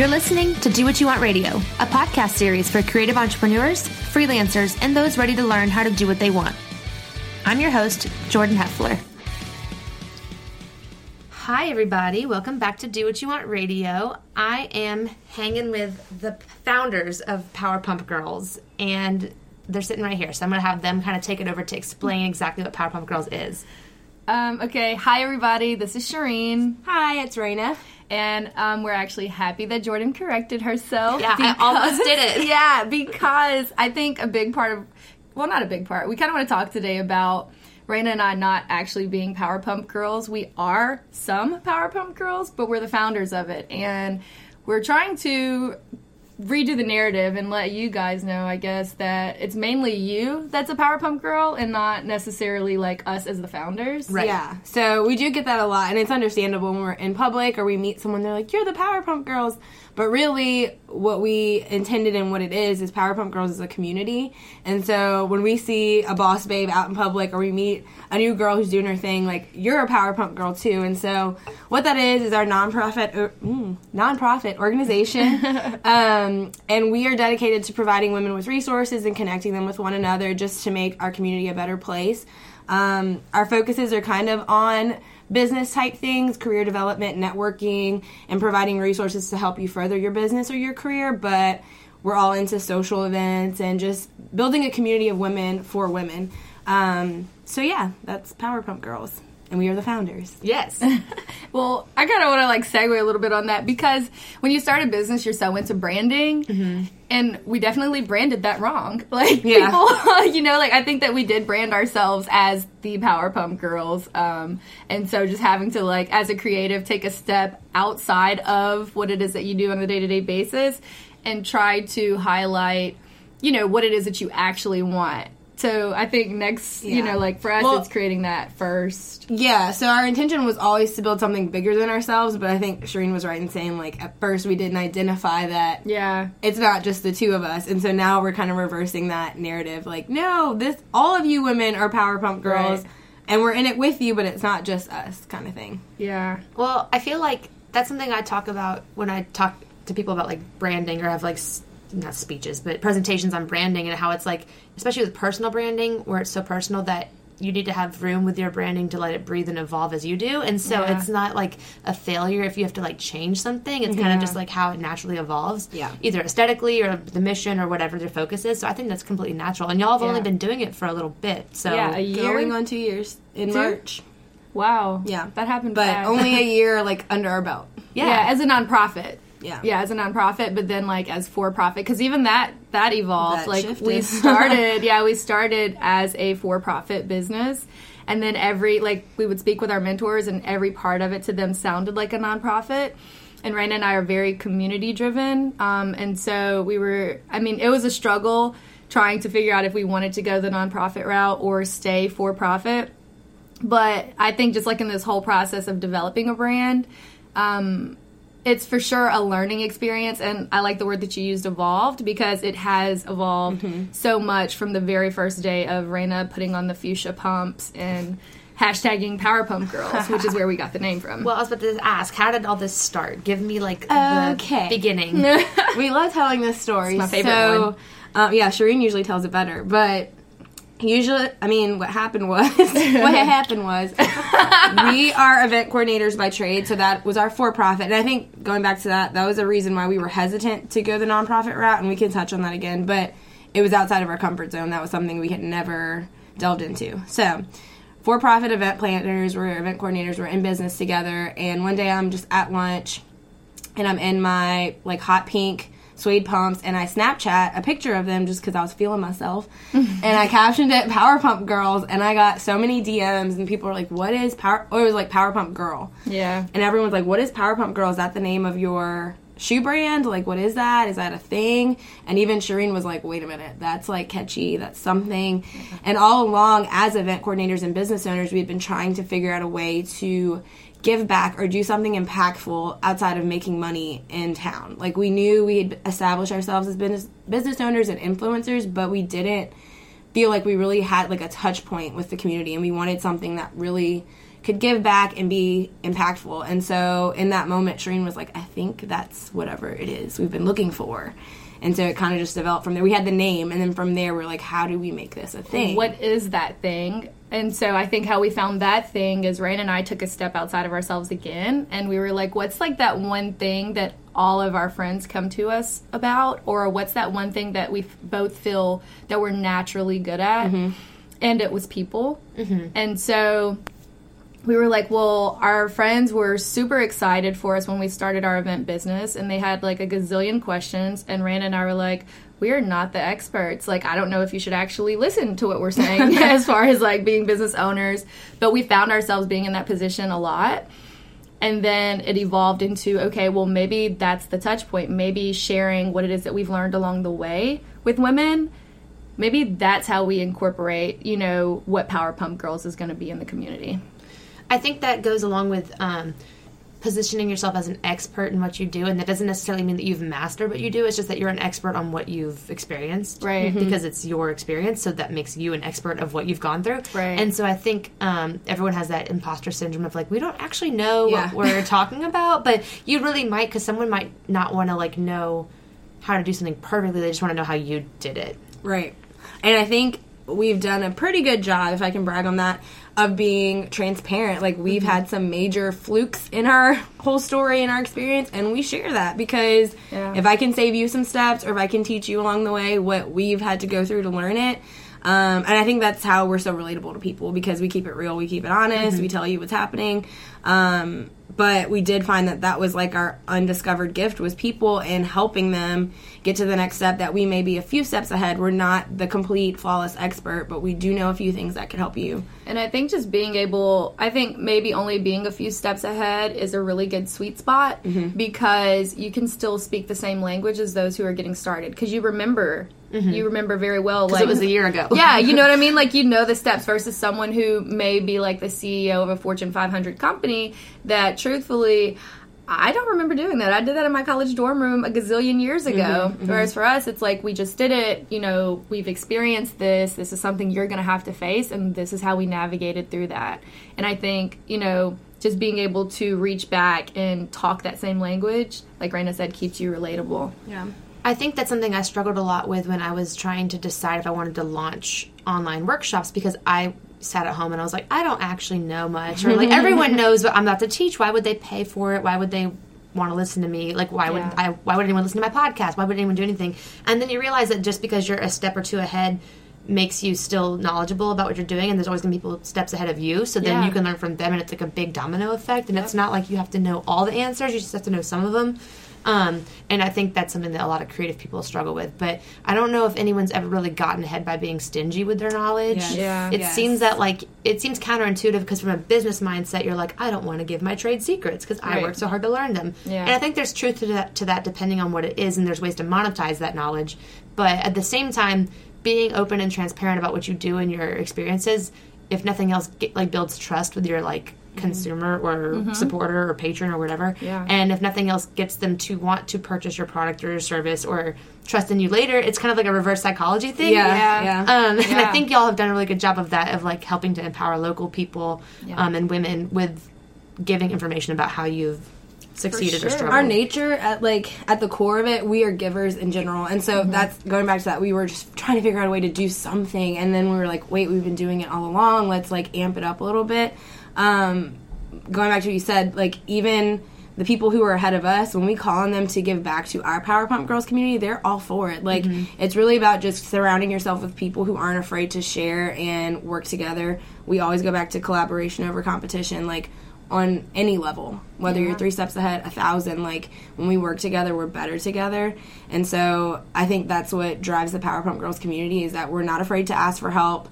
You're listening to Do What You Want Radio, a podcast series for creative entrepreneurs, freelancers, and those ready to learn how to do what they want. I'm your host, Jordan Heffler. Hi, everybody. Welcome back to Do What You Want Radio. I am hanging with the founders of Power Pump Girls, and they're sitting right here. So I'm going to have them kind of take it over to explain exactly what Power Pump Girls is. Um, okay, hi everybody. This is Shireen. Hi, it's Raina. And um, we're actually happy that Jordan corrected herself. Yeah, I almost did it. Yeah, because I think a big part of, well, not a big part. We kind of want to talk today about Raina and I not actually being Power Pump girls. We are some Power Pump girls, but we're the founders of it, and we're trying to redo the narrative and let you guys know, I guess, that it's mainly you that's a Power Pump girl and not necessarily like us as the founders. Right. Yeah. So we do get that a lot, and it's understandable when we're in public or we meet someone, they're like, You're the Power Pump girls. But really, what we intended and what it is is Power Pump Girls is a community. And so when we see a boss babe out in public or we meet a new girl who's doing her thing, like you're a Power Pump girl too. And so what that is is our nonprofit or, mm, nonprofit organization, um, and we are dedicated to providing women with resources and connecting them with one another just to make our community a better place. Um, our focuses are kind of on business type things, career development, networking, and providing resources to help you further your business or your career. But we're all into social events and just building a community of women for women. Um, so yeah, that's Power Pump Girls and we are the founders. Yes. well, I kind of want to like segue a little bit on that because when you start a business, you're so into branding, mm-hmm. and we definitely branded that wrong. Like yeah. people, you know, like I think that we did brand ourselves as the Power Pump Girls, um, and so just having to like as a creative take a step outside of what it is that you do on a day to day basis and try to highlight, you know, what it is that you actually want so I think next, yeah. you know, like for us, well, it's creating that first. Yeah. So our intention was always to build something bigger than ourselves, but I think Shireen was right in saying like at first we didn't identify that. Yeah. It's not just the two of us, and so now we're kind of reversing that narrative. Like, no, this all of you women are power pump girls, right. and we're in it with you, but it's not just us, kind of thing. Yeah. Well, I feel like that's something I talk about when I talk to people about like branding or have like not speeches, but presentations on branding and how it's like, especially with personal branding, where it's so personal that you need to have room with your branding to let it breathe and evolve as you do. And so yeah. it's not like a failure if you have to like change something. It's yeah. kind of just like how it naturally evolves. Yeah. Either aesthetically or the mission or whatever their focus is. So I think that's completely natural. And y'all have yeah. only been doing it for a little bit. So yeah, a year? going on two years in two? March. Wow. Yeah. That happened But fast. only a year like under our belt. Yeah. yeah, as a nonprofit. Yeah. Yeah, as a nonprofit, but then like as for profit, because even that that evolved. That like shifted. we started, yeah, we started as a for profit business, and then every like we would speak with our mentors, and every part of it to them sounded like a nonprofit. And Raina and I are very community driven, um, and so we were. I mean, it was a struggle trying to figure out if we wanted to go the nonprofit route or stay for profit. But I think just like in this whole process of developing a brand, um, it's for sure a learning experience and i like the word that you used evolved because it has evolved mm-hmm. so much from the very first day of Raina putting on the fuchsia pumps and hashtagging power pump girls which is where we got the name from well i was about to ask how did all this start give me like the okay. beginning we love telling this story it's my favorite so, one um, yeah shireen usually tells it better but usually i mean what happened was what happened was we are event coordinators by trade so that was our for-profit. And i think going back to that that was a reason why we were hesitant to go the nonprofit route and we can touch on that again but it was outside of our comfort zone. That was something we had never delved into. So for-profit event planners we're event coordinators we're in business together and one day i'm just at lunch and i'm in my like hot pink suede pumps, and I Snapchat a picture of them just because I was feeling myself. and I captioned it Power Pump Girls, and I got so many DMs, and people were like, What is Power? Or it was like Power Pump Girl. Yeah. And everyone's like, What is Power Pump Girl? Is that the name of your shoe brand? Like, what is that? Is that a thing? And even Shireen was like, wait a minute, that's like catchy, that's something. And all along, as event coordinators and business owners, we've been trying to figure out a way to give back or do something impactful outside of making money in town. Like we knew we had established ourselves as business business owners and influencers, but we didn't feel like we really had like a touch point with the community and we wanted something that really could give back and be impactful. And so in that moment, Shireen was like, I think that's whatever it is we've been looking for. And so it kind of just developed from there. We had the name, and then from there, we're like, how do we make this a thing? What is that thing? And so I think how we found that thing is Rain and I took a step outside of ourselves again, and we were like, what's like that one thing that all of our friends come to us about, or what's that one thing that we both feel that we're naturally good at? Mm-hmm. And it was people. Mm-hmm. And so we were like, well, our friends were super excited for us when we started our event business, and they had like a gazillion questions. And Rain and I were like, we are not the experts. Like, I don't know if you should actually listen to what we're saying as far as like being business owners. But we found ourselves being in that position a lot. And then it evolved into okay, well, maybe that's the touch point. Maybe sharing what it is that we've learned along the way with women. Maybe that's how we incorporate, you know, what Power Pump Girls is going to be in the community. I think that goes along with um, positioning yourself as an expert in what you do, and that doesn't necessarily mean that you've mastered what you do. It's just that you're an expert on what you've experienced, right? Mm-hmm. Because it's your experience, so that makes you an expert of what you've gone through, right? And so I think um, everyone has that imposter syndrome of like we don't actually know yeah. what we're talking about, but you really might because someone might not want to like know how to do something perfectly. They just want to know how you did it, right? And I think we've done a pretty good job, if I can brag on that, of being transparent. Like we've mm-hmm. had some major flukes in our whole story and our experience, and we share that because yeah. if I can save you some steps or if I can teach you along the way what we've had to go through to learn it. Um, and I think that's how we're so relatable to people because we keep it real, we keep it honest, mm-hmm. we tell you what's happening. Um, but we did find that that was like our undiscovered gift was people and helping them get to the next step that we may be a few steps ahead we're not the complete flawless expert but we do know a few things that can help you and i think just being able i think maybe only being a few steps ahead is a really good sweet spot mm-hmm. because you can still speak the same language as those who are getting started because you remember Mm-hmm. You remember very well, like it was a year ago. yeah, you know what I mean. Like you know the steps versus someone who may be like the CEO of a Fortune 500 company that, truthfully, I don't remember doing that. I did that in my college dorm room a gazillion years ago. Mm-hmm, mm-hmm. Whereas for us, it's like we just did it. You know, we've experienced this. This is something you're going to have to face, and this is how we navigated through that. And I think, you know, just being able to reach back and talk that same language, like Raina said, keeps you relatable. Yeah. I think that's something I struggled a lot with when I was trying to decide if I wanted to launch online workshops because I sat at home and I was like, I don't actually know much. Or like everyone knows what I'm about to teach. Why would they pay for it? Why would they want to listen to me? Like why would I why would anyone listen to my podcast? Why would anyone do anything? And then you realize that just because you're a step or two ahead makes you still knowledgeable about what you're doing and there's always going to be people steps ahead of you so then yeah. you can learn from them and it's like a big domino effect and yep. it's not like you have to know all the answers you just have to know some of them um, and I think that's something that a lot of creative people struggle with. But I don't know if anyone's ever really gotten ahead by being stingy with their knowledge. Yeah. yeah. It yes. seems that like it seems counterintuitive because from a business mindset, you're like, I don't want to give my trade secrets because right. I worked so hard to learn them. Yeah. And I think there's truth to that, to that depending on what it is, and there's ways to monetize that knowledge. But at the same time, being open and transparent about what you do and your experiences, if nothing else, get, like builds trust with your like consumer or mm-hmm. supporter or patron or whatever. Yeah. And if nothing else gets them to want to purchase your product or your service or trust in you later, it's kind of like a reverse psychology thing. Yeah. Yeah. yeah. Um, and I think y'all have done a really good job of that, of like helping to empower local people um, and women with giving information about how you've succeeded sure. or struggled. Our nature at like at the core of it, we are givers in general. And so mm-hmm. that's going back to that we were just trying to figure out a way to do something and then we were like, wait, we've been doing it all along. Let's like amp it up a little bit um, going back to what you said, like even the people who are ahead of us, when we call on them to give back to our Power Pump Girls community, they're all for it. Like mm-hmm. it's really about just surrounding yourself with people who aren't afraid to share and work together. We always go back to collaboration over competition, like on any level, whether yeah. you're three steps ahead, a thousand. Like when we work together, we're better together. And so I think that's what drives the Power Pump Girls community is that we're not afraid to ask for help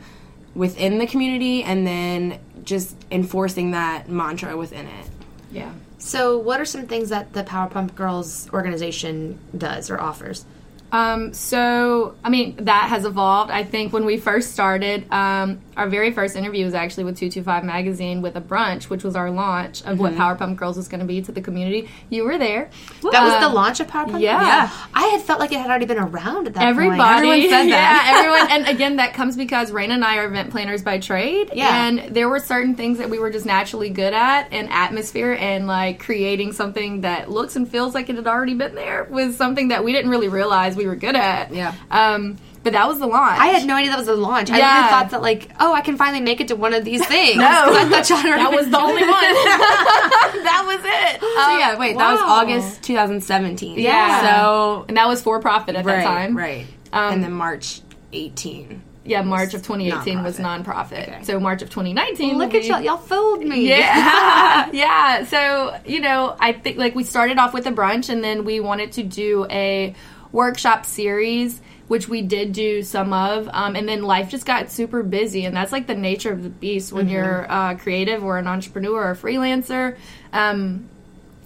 within the community and then just enforcing that mantra within it. Yeah. So, what are some things that the Power Pump Girls organization does or offers? Um, so, I mean, that has evolved. I think when we first started, um, our very first interview was actually with 225 Magazine with a brunch, which was our launch of mm-hmm. what Power Pump Girls was going to be to the community. You were there. That was the launch of Power Pump yeah. yeah. I had felt like it had already been around at that Everybody, point. Everyone said that. yeah, everyone. And again, that comes because Rain and I are event planners by trade. Yeah. And there were certain things that we were just naturally good at, and atmosphere and like creating something that looks and feels like it had already been there was something that we didn't really realize we were good at. Yeah. Um, but that was the launch. I had no idea that was the launch. I yeah. thought that like, oh, I can finally make it to one of these things. no, I thought that was the only one. that was it. So um, yeah, wait, wow. that was August 2017. Yeah. So and that was for profit at right, that time. Right. Um, and then March 18. Yeah, March of 2018 non-profit. was nonprofit. Okay. So March of 2019. Look at y'all, y'all fooled me. Yeah, yeah. So you know, I think like we started off with a brunch, and then we wanted to do a workshop series which we did do some of. Um, and then life just got super busy, and that's like the nature of the beast when mm-hmm. you're uh, creative or an entrepreneur or a freelancer. Um,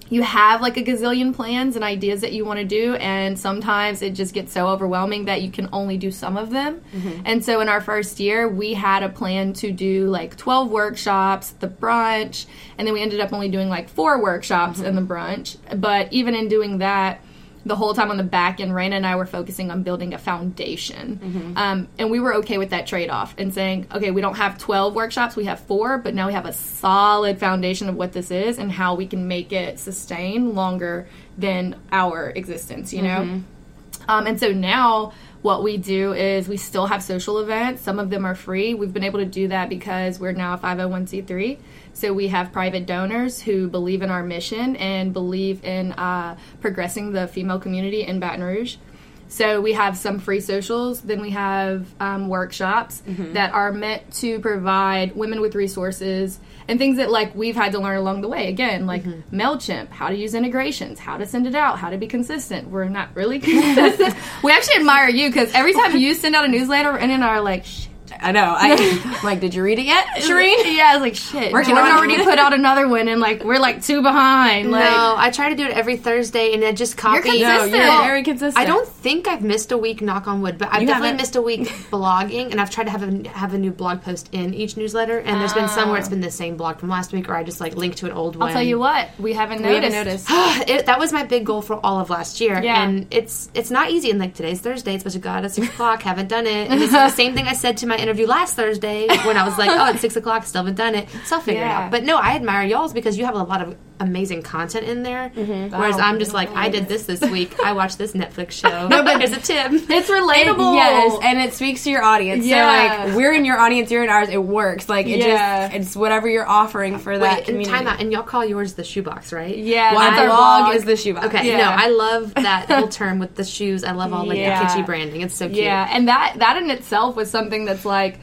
you have like a gazillion plans and ideas that you want to do, and sometimes it just gets so overwhelming that you can only do some of them. Mm-hmm. And so, in our first year, we had a plan to do like 12 workshops, the brunch, and then we ended up only doing like four workshops mm-hmm. in the brunch. But even in doing that, the whole time on the back end, Raina and I were focusing on building a foundation. Mm-hmm. Um, and we were okay with that trade off and saying, okay, we don't have 12 workshops, we have four, but now we have a solid foundation of what this is and how we can make it sustain longer than our existence, you know? Mm-hmm. Um, and so now what we do is we still have social events. Some of them are free. We've been able to do that because we're now a 501c3. So we have private donors who believe in our mission and believe in uh, progressing the female community in Baton Rouge. So we have some free socials, then we have um, workshops mm-hmm. that are meant to provide women with resources and things that like we've had to learn along the way. Again, like mm-hmm. Mailchimp, how to use integrations, how to send it out, how to be consistent. We're not really consistent. we actually admire you because every time you send out a newsletter, and in our like. I know. I like. Did you read it yet, Shireen? Yeah, I was like, shit. We're already put out another one, and like we're like two behind. Like, no, I try to do it every Thursday, and I just copy. You're consistent. No, you're very consistent. I don't think I've missed a week. Knock on wood, but I've you definitely haven't. missed a week blogging, and I've tried to have a have a new blog post in each newsletter. And there's been some where it's oh. been the same blog from last week, or I just like link to an old one. I'll tell you what, we haven't we noticed. Haven't noticed. it, that was my big goal for all of last year, yeah. and it's it's not easy. And like today's Thursday, it's supposed to go out at six o'clock. Haven't done it. And it's the same thing I said to my interview last Thursday when I was like, oh, it's six o'clock, still haven't done it. So I'll figure yeah. it out. But no, I admire y'all's because you have a lot of amazing content in there. Mm-hmm. Whereas I'm just like, I did this this week. I watched this Netflix show. no, but here's a tip. It's relatable. It, yes, and it speaks to your audience. Yeah. So like, we're in your audience, you're in ours. It works. Like it yeah. just, it's whatever you're offering for that Wait, community. Time out, and y'all call yours the shoebox, right? Yeah. Well, our blog is the shoebox. Okay. Yeah. No, I love that whole term with the shoes. I love all like yeah. the kitschy branding. It's so cute. Yeah, and that that in itself was something that's like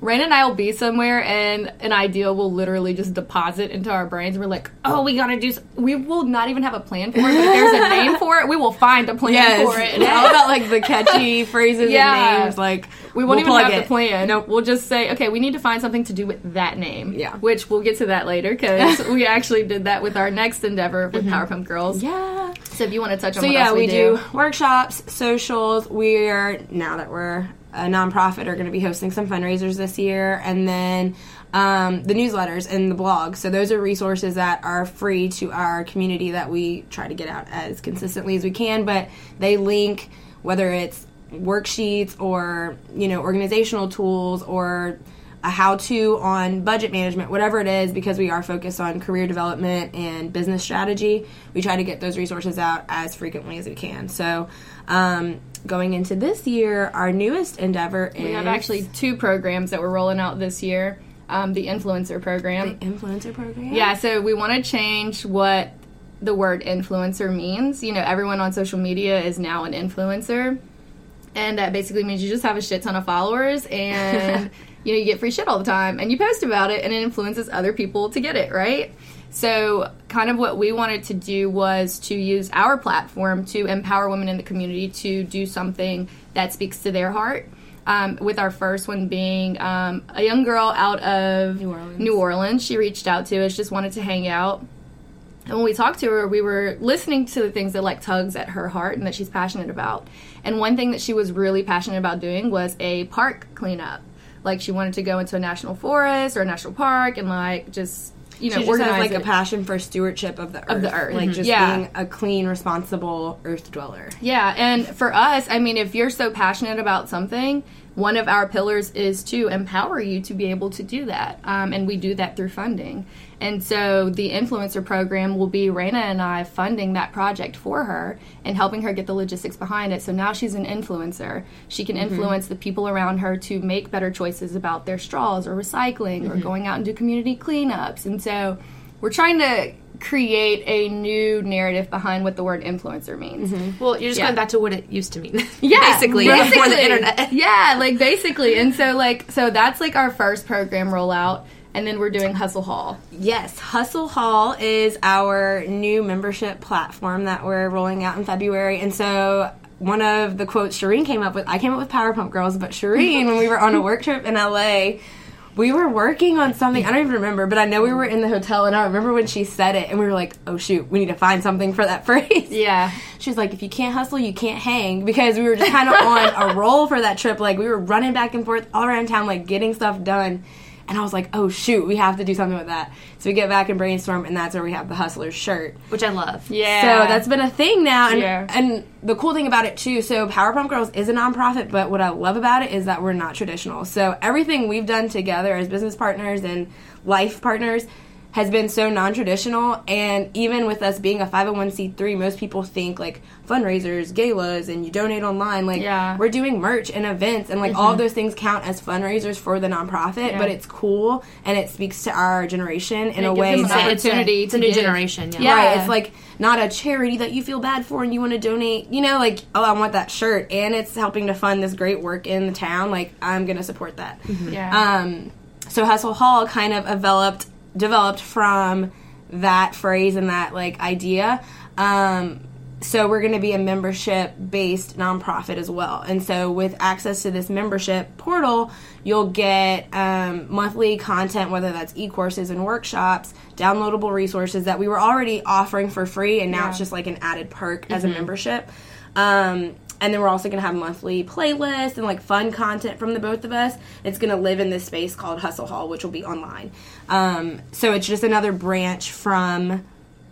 Rain and I will be somewhere, and an idea will literally just deposit into our brains. We're like, oh, we gotta do. we will not even have a plan for it, but if there's a name for it, we will find a plan yes. for it. All about like the catchy phrases yeah. and names. Like we won't we'll even have it. the plan. No, we'll just say, okay, we need to find something to do with that name. Yeah, which we'll get to that later because we actually did that with our next endeavor with mm-hmm. Power Pump Girls. Yeah. So if you want to touch on, so yeah, we, we do. do workshops, socials. We're now that we're a nonprofit are going to be hosting some fundraisers this year, and then um, the newsletters and the blog. So those are resources that are free to our community that we try to get out as consistently as we can. But they link whether it's worksheets or you know organizational tools or a how to on budget management, whatever it is, because we are focused on career development and business strategy, we try to get those resources out as frequently as we can. So, um, going into this year, our newest endeavor is. We have actually two programs that we're rolling out this year. Um, the influencer program. The influencer program? Yeah, so we want to change what the word influencer means. You know, everyone on social media is now an influencer. And that basically means you just have a shit ton of followers and you know, you get free shit all the time and you post about it and it influences other people to get it, right? So, kind of what we wanted to do was to use our platform to empower women in the community to do something that speaks to their heart. Um, with our first one being um, a young girl out of New Orleans. New Orleans. She reached out to us, just wanted to hang out. And when we talked to her, we were listening to the things that like tugs at her heart and that she's passionate about. And one thing that she was really passionate about doing was a park cleanup like she wanted to go into a national forest or a national park and like just you know, she just has like it. a passion for stewardship of the earth, of the earth, like mm-hmm. just yeah. being a clean, responsible earth dweller. Yeah, and for us, I mean, if you're so passionate about something, one of our pillars is to empower you to be able to do that, um, and we do that through funding. And so the influencer program will be Raina and I funding that project for her and helping her get the logistics behind it. So now she's an influencer. She can mm-hmm. influence mm-hmm. the people around her to make better choices about their straws or recycling mm-hmm. or going out and do community cleanups. And so we're trying to create a new narrative behind what the word influencer means. Mm-hmm. Well, you're just yeah. going back to what it used to mean. Yeah, basically, basically before the internet. yeah, like basically. And so like so that's like our first program rollout and then we're doing Hustle Hall. Yes, Hustle Hall is our new membership platform that we're rolling out in February. And so one of the quotes Shireen came up with, I came up with Power Pump Girls, but Shireen, when we were on a work trip in LA, we were working on something. I don't even remember, but I know we were in the hotel, and I remember when she said it, and we were like, "Oh shoot, we need to find something for that phrase." Yeah. She was like, "If you can't hustle, you can't hang," because we were just kind of on a roll for that trip. Like we were running back and forth all around town, like getting stuff done. And I was like, oh shoot, we have to do something with that. So we get back and brainstorm, and that's where we have the Hustlers shirt, which I love. Yeah. So that's been a thing now, and yeah. and the cool thing about it too. So Power Pump Girls is a nonprofit, but what I love about it is that we're not traditional. So everything we've done together as business partners and life partners has been so non-traditional and even with us being a 501c3 most people think like fundraisers galas and you donate online like yeah. we're doing merch and events and like mm-hmm. all those things count as fundraisers for the nonprofit yeah. but it's cool and it speaks to our generation in a way that opportunity it's a, it's a new generation yeah. yeah right it's like not a charity that you feel bad for and you want to donate you know like oh i want that shirt and it's helping to fund this great work in the town like i'm gonna support that mm-hmm. yeah um so hustle hall kind of developed developed from that phrase and that like idea. Um, so we're going to be a membership based nonprofit as well. And so with access to this membership portal, you'll get um, monthly content, whether that's e-courses and workshops, downloadable resources that we were already offering for free, and now yeah. it's just like an added perk mm-hmm. as a mm-hmm. membership. Um, and then we're also going to have monthly playlists and like fun content from the both of us. It's going to live in this space called Hustle Hall, which will be online. Um, so it's just another branch from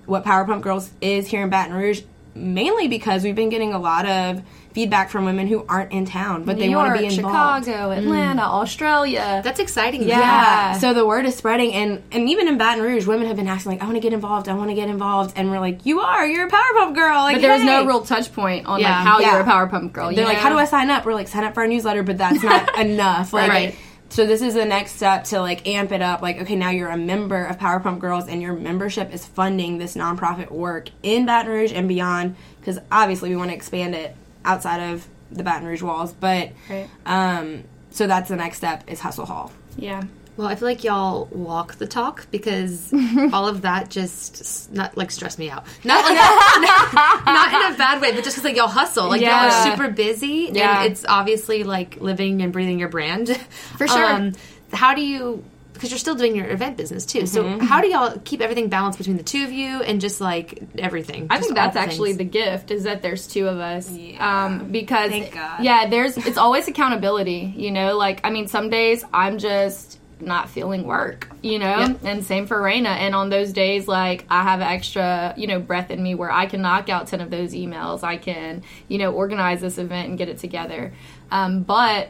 what Power Pump Girls is here in Baton Rouge, mainly because we've been getting a lot of feedback from women who aren't in town, but New they want to be involved. Chicago, Atlanta, mm. Australia. That's exciting. Yeah. yeah. So the word is spreading, and and even in Baton Rouge, women have been asking like, "I want to get involved. I want to get involved," and we're like, "You are. You're a power pump girl." Like, but there's hey. no real touch point on yeah. like how yeah. you're a power pump girl. They're like, "How do I sign up?" We're like, "Sign up for our newsletter," but that's not enough. Like, right. So this is the next step to like amp it up. Like, okay, now you're a member of Power Pump Girls, and your membership is funding this nonprofit work in Baton Rouge and beyond. Because obviously, we want to expand it outside of the Baton Rouge walls. But right. um, so that's the next step is Hustle Hall. Yeah. Well, I feel like y'all walk the talk because all of that just not like stress me out. Not like not, not, in a bad way, but just because like y'all hustle, like yeah. y'all are super busy, yeah. and it's obviously like living and breathing your brand for sure. Um, how do you because you're still doing your event business too. Mm-hmm. So how do y'all keep everything balanced between the two of you and just like everything? I think that's actually the gift is that there's two of us. Yeah. Um, because yeah, there's it's always accountability. You know, like I mean, some days I'm just not feeling work, you know? Yep. And same for Raina. And on those days, like, I have extra, you know, breath in me where I can knock out 10 of those emails. I can, you know, organize this event and get it together. Um, but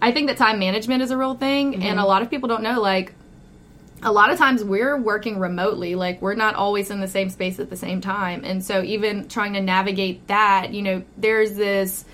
I think that time management is a real thing, mm-hmm. and a lot of people don't know. Like, a lot of times we're working remotely, like we're not always in the same space at the same time, and so even trying to navigate that, you know, there's this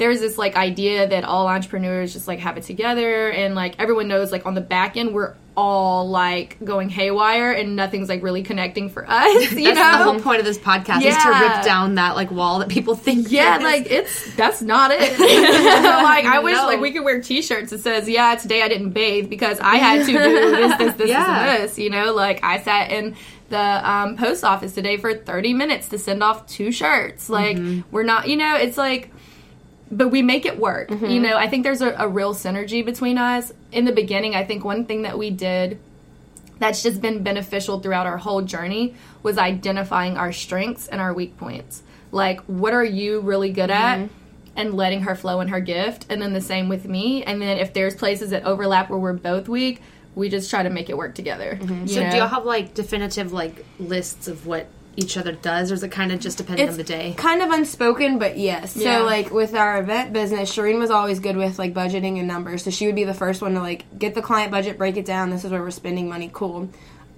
there's this like idea that all entrepreneurs just like have it together and like everyone knows like on the back end we're all like going haywire and nothing's like really connecting for us. You that's know? the whole point of this podcast yeah. is to rip down that like wall that people think. Yeah, like it's that's not it. like I wish like we could wear T-shirts that says, "Yeah, today I didn't bathe because I had to do this, this, this, yeah. this, and this." You know, like I sat in the um, post office today for 30 minutes to send off two shirts. Like mm-hmm. we're not, you know, it's like but we make it work. Mm-hmm. You know, I think there's a, a, real synergy between us. In the beginning, I think one thing that we did that's just been beneficial throughout our whole journey was identifying our strengths and our weak points. Like, what are you really good at? Mm-hmm. and letting her flow in her gift and then the same with me and then if there's places that overlap where we're both weak we just try to make it work together mm-hmm. so know? do y'all have like definitive like lists of what each other does, or is it kind of just depending it's on the day? Kind of unspoken, but yes. Yeah. So like with our event business, Shireen was always good with like budgeting and numbers. So she would be the first one to like get the client budget, break it down. This is where we're spending money. Cool.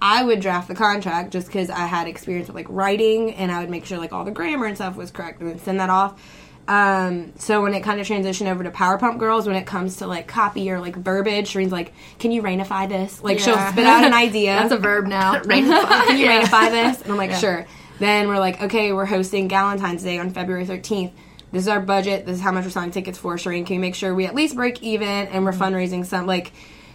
I would draft the contract just because I had experience with like writing, and I would make sure like all the grammar and stuff was correct, and then send that off. Um, so when it kind of transitioned over to Power Pump Girls, when it comes to like copy or like verbiage, Shireen's like, "Can you rainify this?" Like yeah. she'll spit out an idea. That's a verb now. rainify. Can you yeah. rainify this? And I'm like, yeah. sure. Then we're like, okay, we're hosting Valentine's Day on February 13th. This is our budget. This is how much we're selling tickets for. Shireen, can you make sure we at least break even and we're mm-hmm. fundraising some like?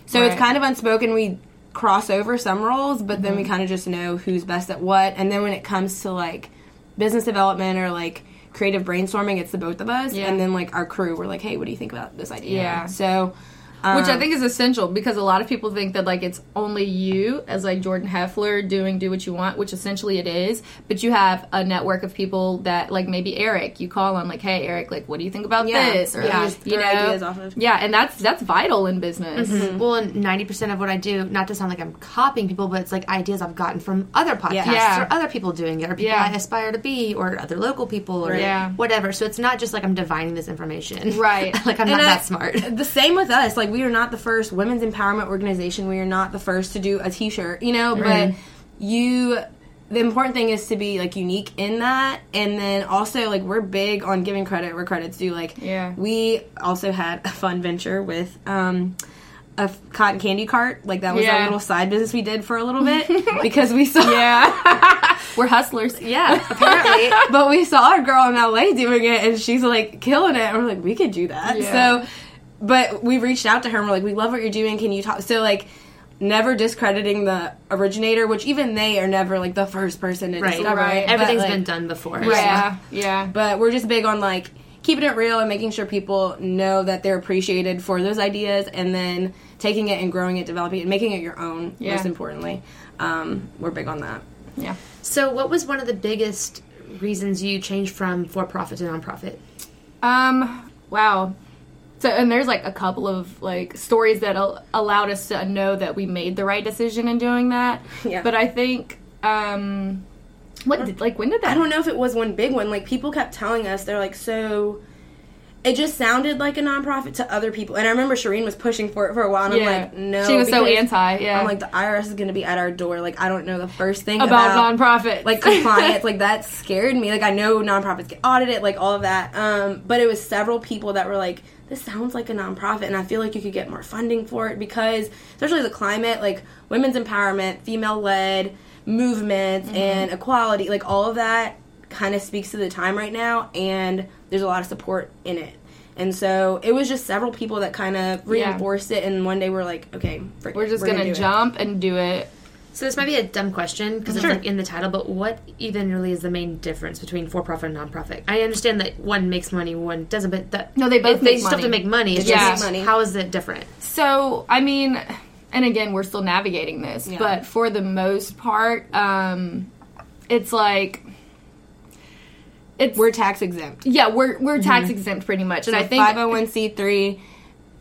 So right. it's kind of unspoken. We cross over some roles, but mm-hmm. then we mm-hmm. kind of just know who's best at what. And then when it comes to like business development or like creative brainstorming, it's the both of us. Yeah. And then like our crew, we're like, hey, what do you think about this idea? Yeah. So Which I um, think is essential because a lot of people think that like it's only you as like Jordan Heffler doing do what you want, which essentially it is. But you have a network of people that like maybe Eric, you call on like, hey Eric, like what do you think about yeah. this? Or yeah, you know, ideas off of. yeah, and that's that's vital in business. Mm-hmm. Well, and ninety percent of what I do, not to sound like I'm copying people, but it's like ideas I've gotten from other podcasts yeah. or other people doing it, or people I aspire to be, or other local people, or yeah. whatever. So it's not just like I'm divining this information, right? like I'm and not that smart. The same with us, like like we are not the first women's empowerment organization. We are not the first to do a T-shirt, you know. But you, the important thing is to be like unique in that, and then also like we're big on giving credit where credit's due. Like, yeah, we also had a fun venture with. um a cotton candy cart. Like that was yeah. a little side business we did for a little bit because we saw. Yeah, we're hustlers. Yeah, apparently. but we saw a girl in LA doing it, and she's like killing it. And we're like, we could do that. Yeah. So but we reached out to her and we're like, we love what you're doing. Can you talk? So like, never discrediting the originator, which even they are never like the first person to right. discover. Right. Everything's like, been done before. Yeah, so. yeah. But we're just big on like keeping it real and making sure people know that they're appreciated for those ideas, and then taking it and growing it, developing it, making it your own. Yeah. Most importantly, um, we're big on that. Yeah. So, what was one of the biggest reasons you changed from for profit to nonprofit? Um. Wow. So and there's like a couple of like stories that al- allowed us to know that we made the right decision in doing that. Yeah. But I think um what did, like when did that I don't know if it was one big one. Like people kept telling us they're like so it just sounded like a nonprofit to other people. And I remember Shireen was pushing for it for a while, and yeah. I'm like, no. She was so anti, yeah. I'm like, the IRS is going to be at our door. Like, I don't know the first thing about, about nonprofit. Like, compliance. like, that scared me. Like, I know nonprofits get audited, like, all of that. Um, but it was several people that were like, this sounds like a nonprofit and I feel like you could get more funding for it because especially the climate, like women's empowerment, female led movements mm-hmm. and equality, like all of that kind of speaks to the time right now and there's a lot of support in it. And so it was just several people that kind of reinforced yeah. it and one day we're like, okay, we're just we're going to jump it. and do it so this might be a dumb question because sure. it's like in the title, but what even really is the main difference between for-profit and non-profit? I understand that one makes money, one doesn't, but that, no, they both they still have to make money. It's yeah. just money. how is it different? So I mean, and again, we're still navigating this, yeah. but for the most part, um, it's like it's we're tax exempt. Yeah, we're we're tax mm-hmm. exempt pretty much, and I think five hundred oh one c three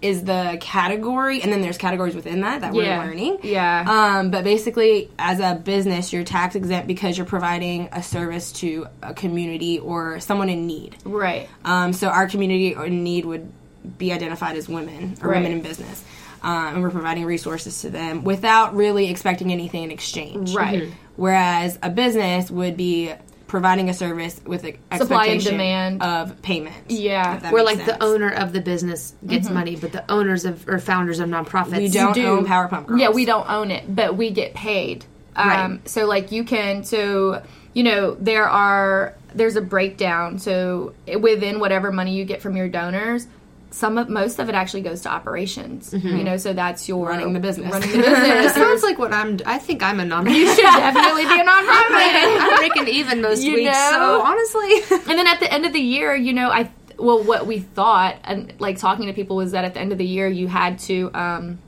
is the category, and then there's categories within that that we're learning. Yeah. Um, but basically, as a business, you're tax exempt because you're providing a service to a community or someone in need. Right. Um, so our community in need would be identified as women or right. women in business. Um, and we're providing resources to them without really expecting anything in exchange. Right. Mm-hmm. Whereas a business would be providing a service with an supply and demand of payment. Yeah, where like sense. the owner of the business gets mm-hmm. money, but the owners of or founders of nonprofits we don't do. own Power Pump Girls. Yeah, we don't own it, but we get paid. Um, right. So like you can so you know there are there's a breakdown. So within whatever money you get from your donors, some of most of it actually goes to operations. Mm-hmm. You know, so that's your running the business. Running the business. It sounds like what I'm. I think I'm a nonprofit. You should definitely be a nonprofit. I'm breaking even most you weeks. Know? So honestly, and then at the end of the year, you know, I well, what we thought and like talking to people was that at the end of the year, you had to. um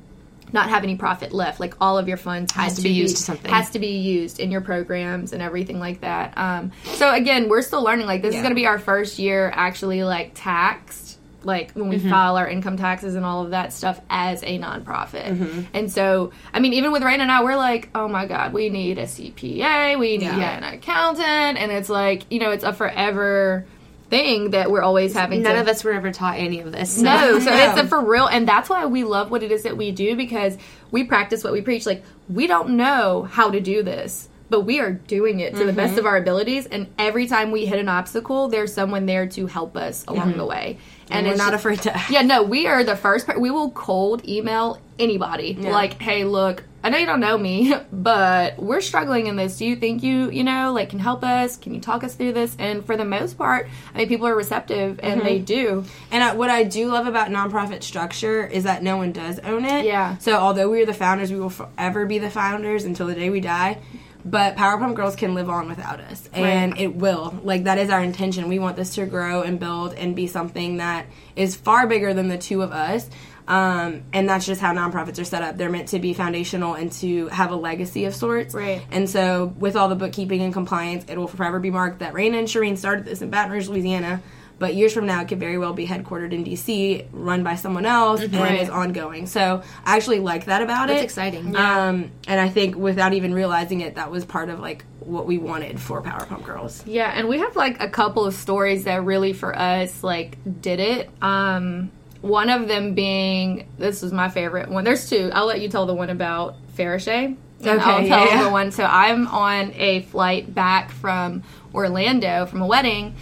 not have any profit left. Like all of your funds has, has to, be used to something. Has to be used in your programs and everything like that. Um, so again, we're still learning. Like this yeah. is going to be our first year actually like taxed like when we mm-hmm. file our income taxes and all of that stuff as a nonprofit. Mm-hmm. And so, I mean, even with Rain and I, we're like, oh my God, we need a CPA, we need yeah. an accountant. And it's like, you know, it's a forever thing that we're always having. None to, of us were ever taught any of this. So. No, so no. it's a for real, and that's why we love what it is that we do because we practice what we preach. Like we don't know how to do this, but we are doing it to mm-hmm. the best mm-hmm. of our abilities. And every time we hit an obstacle, there's someone there to help us along mm-hmm. the way. And, and we're not afraid to. Yeah, no, we are the first. we will cold email anybody. Yeah. Like, hey, look, I know you don't know me, but we're struggling in this. Do you think you, you know, like can help us? Can you talk us through this? And for the most part, I mean, people are receptive and mm-hmm. they do. And I, what I do love about nonprofit structure is that no one does own it. Yeah. So although we are the founders, we will forever be the founders until the day we die but Power Pump Girls can live on without us, and right. it will. Like that is our intention. We want this to grow and build and be something that is far bigger than the two of us. Um, and that's just how nonprofits are set up. They're meant to be foundational and to have a legacy of sorts. Right. And so, with all the bookkeeping and compliance, it will forever be marked that Raina and Shireen started this in Baton Rouge, Louisiana. But years from now, it could very well be headquartered in DC, run by someone else, mm-hmm. and is ongoing. So I actually like that about That's it. It's exciting. Yeah. Um, and I think without even realizing it, that was part of like what we wanted for Power Pump Girls. Yeah, and we have like a couple of stories that really for us like did it. Um, one of them being this was my favorite one. There's two. I'll let you tell the one about Farishay. Okay, I'll tell yeah. the one. So I'm on a flight back from Orlando from a wedding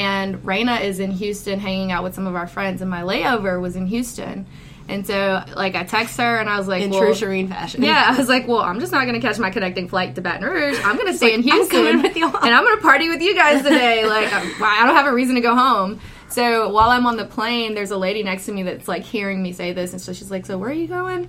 and Raina is in Houston hanging out with some of our friends, and my layover was in Houston. And so, like, I text her and I was like, in well, true Shireen fashion. Yeah, I was like, well, I'm just not going to catch my connecting flight to Baton Rouge. I'm going to stay like, in Houston I'm and I'm going to party with you guys today. like, I don't have a reason to go home. So while I'm on the plane, there's a lady next to me that's like hearing me say this, and so she's like, "So where are you going?"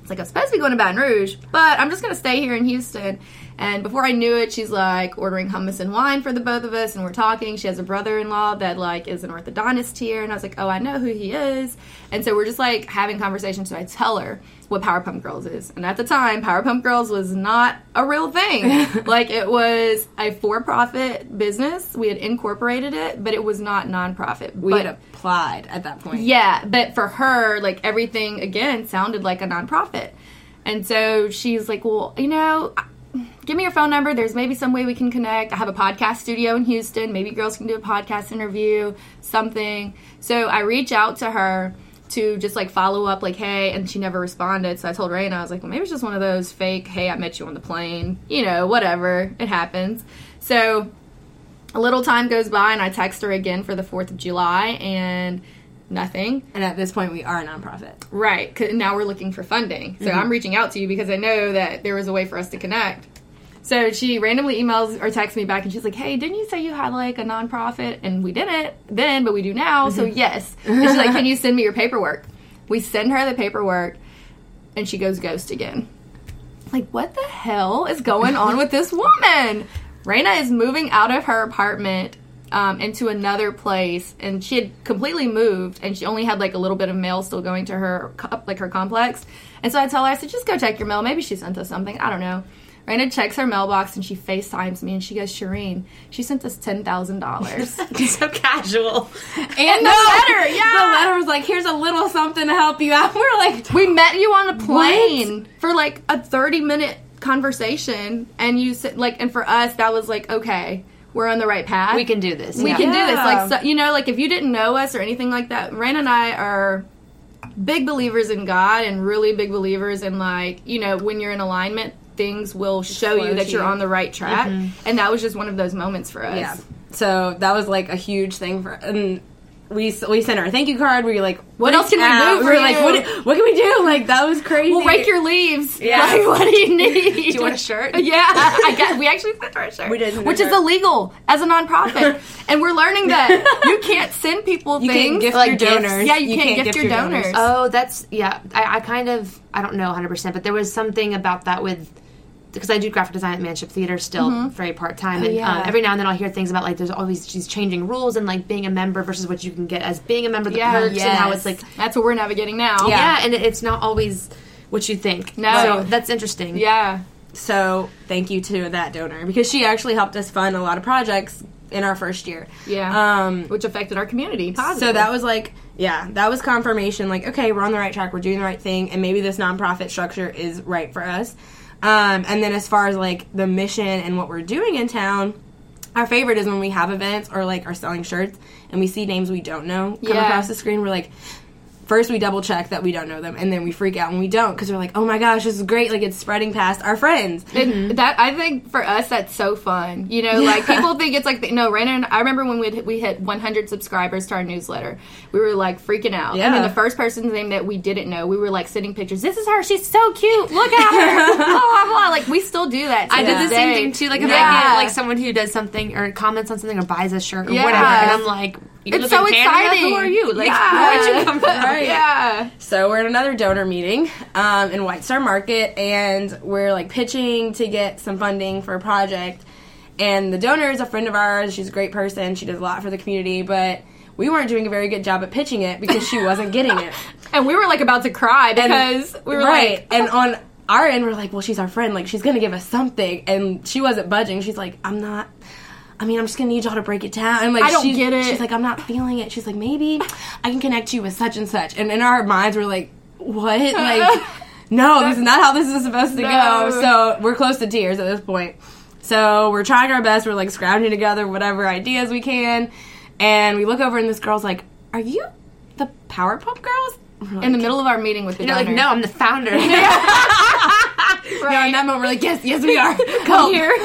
It's like I'm supposed to be going to Baton Rouge, but I'm just going to stay here in Houston. And before I knew it, she's like ordering hummus and wine for the both of us, and we're talking. She has a brother-in-law that like is an orthodontist here, and I was like, oh, I know who he is. And so we're just like having conversations. So I tell her what Power Pump Girls is, and at the time, Power Pump Girls was not a real thing. like it was a for-profit business. We had incorporated it, but it was not nonprofit. We but, had applied at that point. Yeah, but for her, like everything again sounded like a nonprofit. And so she's like, well, you know, give me your phone number. There's maybe some way we can connect. I have a podcast studio in Houston. Maybe girls can do a podcast interview, something. So I reach out to her to just like follow up, like, hey, and she never responded. So I told Raina, I was like, well, maybe it's just one of those fake, hey, I met you on the plane, you know, whatever. It happens. So a little time goes by, and I text her again for the 4th of July, and nothing. And at this point, we are a nonprofit. Right. Cause now we're looking for funding. So mm-hmm. I'm reaching out to you because I know that there was a way for us to connect. So she randomly emails or texts me back and she's like, Hey, didn't you say you had like a nonprofit? And we didn't then, but we do now. So mm-hmm. yes. And she's like, Can you send me your paperwork? We send her the paperwork and she goes ghost again. Like, what the hell is going on with this woman? Raina is moving out of her apartment um, into another place, and she had completely moved, and she only had like a little bit of mail still going to her, like her complex. And so I tell her, I said, just go check your mail. Maybe she sent us something. I don't know. Raina checks her mailbox and she FaceTimes me and she goes, Shireen, she sent us ten thousand dollars. so casual. And the letter, yeah. The letter was like, here's a little something to help you out. We're like We met you on a plane what? for like a thirty minute conversation and you said like and for us that was like, okay we're on the right path. We can do this. We yeah. can do this. Like so, you know, like if you didn't know us or anything like that, Rain and I are big believers in God and really big believers in like you know when you're in alignment, things will show you that you're on the right track. Mm-hmm. And that was just one of those moments for us. Yeah. So that was like a huge thing for and we we sent her a thank you card. We were like, what else can we do? We were like, what, what can we do? Like that was crazy. We'll rake your leaves. Yeah. Like, what do you need? do you want a shirt? Yeah, I got. We actually sent her a shirt. We did, which is illegal as a nonprofit, and we're learning that you can't send people you things. gift like your donors. Yeah, you, you can't, can't, gift, your, your donors. donors. Oh, that's yeah. I, I kind of I don't know 100, percent but there was something about that with because I do graphic design at Manship Theater still mm-hmm. very part time, and oh, yeah. um, every now and then I'll hear things about like there's always these changing rules and like being a member versus what you can get as being a member, the yeah, perks yes. and how it's like that's what we're navigating now. Yeah, yeah and it's not always what you think. No. so that's interesting. Yeah. So thank you to that donor because she actually helped us fund a lot of projects in our first year. Yeah. Um, Which affected our community positively. so that was like, yeah, that was confirmation. Like, okay, we're on the right track. We're doing the right thing, and maybe this nonprofit structure is right for us. Um, and then as far as like the mission and what we're doing in town, our favorite is when we have events or like are selling shirts and we see names we don't know come Yeah. across the screen. We're like, first we double check that we don't know them, and then we freak out when we don't because we're like, oh my gosh, this is great! Like it's spreading past our friends. It, mm-hmm. that I think for us that's so fun. You know, like people think it's like the, no. Ren I remember when we we hit 100 subscribers to our newsletter, we were like freaking out. Yeah. And then the first person's name that we didn't know, we were like sending pictures. This is her. She's so cute. Look at her. blah, blah, blah. Like we still do that. I did the same thing too. Like if I Yeah. get like someone who does something or comments on something or buys a shirt or Yeah. whatever, and I'm like, you It's so exciting. Who are you? Like, Yeah. where'd you come from? Right. Yeah. So we're at another donor meeting um, in White Star Market, and we're like pitching to get some funding for a project. And the donor is a friend of ours. She's a great person. She does a lot for the community, but we weren't doing a very good job at pitching it because she wasn't getting it. And we were like about to cry because we were right. like, and on our end, we're like, well, she's our friend. Like, she's gonna give us something, and she wasn't budging. She's like, I'm not. I mean, I'm just gonna need y'all to break it down. And like, I don't she's, get it. She's like, I'm not feeling it. She's like, maybe I can connect you with such and such. And in our minds, we're like, what? Like, no, this is not how this is supposed to No. go. So we're close to tears at this point. So we're trying our best. We're like scrounging together whatever ideas we can, and we look over, and this girl's like, "Are you the Power Pump Girls?" We're in the middle of our meeting with the You're like, no, I'm the founder. No, in that moment, we're like, yes, yes, we are. Come here.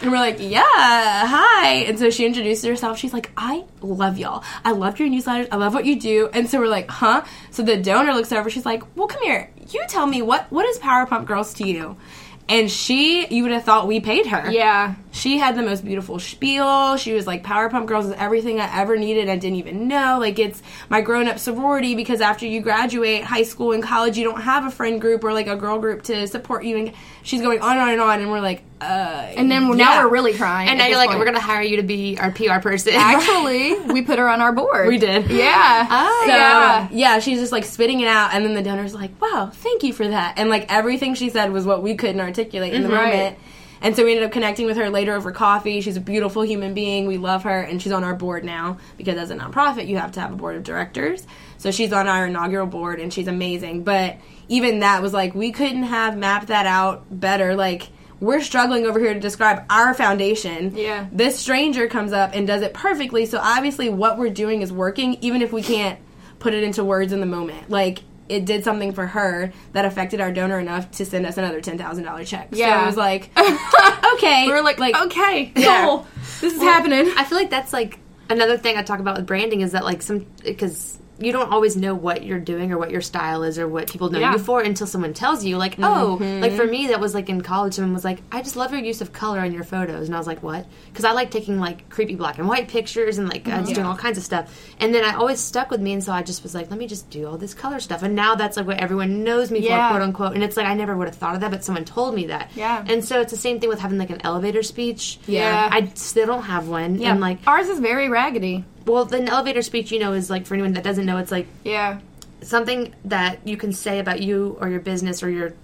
And we're like, yeah, hi. And so she introduces herself. She's like, I love y'all. I love your newsletters. I love what you do. And so we're like, huh? So the donor looks over. She's like, well, come here. You tell me what what is Power Pump Girls to you? And she, you would have thought we paid her. Yeah. She had the most beautiful spiel. She was like, Power Pump Girls is everything I ever needed. I didn't even know. Like, it's my grown up sorority because after you graduate high school and college, you don't have a friend group or like a girl group to support you. And she's going on and on and on. And we're like, uh. And then now we're really crying. and now you're like, point. we're gonna hire you to be our PR person. Actually, we put her on our board. We did. Yeah. Oh, So, yeah. yeah, she's just like spitting it out, and then the donor's like, "Wow, thank you for that." And like everything she said was what we couldn't articulate in the Right. moment. And so we ended up connecting with her later over coffee. She's a beautiful human being. We love her, and she's on our board now because as a nonprofit, you have to have a board of directors. So she's on our inaugural board, and she's amazing. But even that was like we couldn't have mapped that out better. Like we're struggling over here to describe our foundation. Yeah. This stranger comes up and does it perfectly. So obviously, what we're doing is working, even if we can't put it into words in the moment. Like it did something for her that affected our donor enough to send us another ten thousand dollar check. So Yeah. it was like, okay, We were like, like okay, Yeah. cool. This is happening. I feel like that's like another thing I talk about with branding is that like some because you don't always know what you're doing or what your style is or what people know Yeah. you for until someone tells you like oh like mm-hmm. for me that was like in college someone was like I just love your use of color in your photos and I was like what because I like taking like creepy black and white pictures and like I was doing all kinds of stuff and then I always stuck with me and so I just was like let me just do all this color stuff and now that's like what everyone knows me Yeah. for quote unquote and it's like I never would have thought of that but someone told me that Yeah. and so it's the same thing with having like an elevator speech Yeah. I still don't have one Yeah. and like ours is very raggedy. Well, the elevator speech, you know, is like for anyone that doesn't know, it's like Yeah. something that you can say about you or your business or your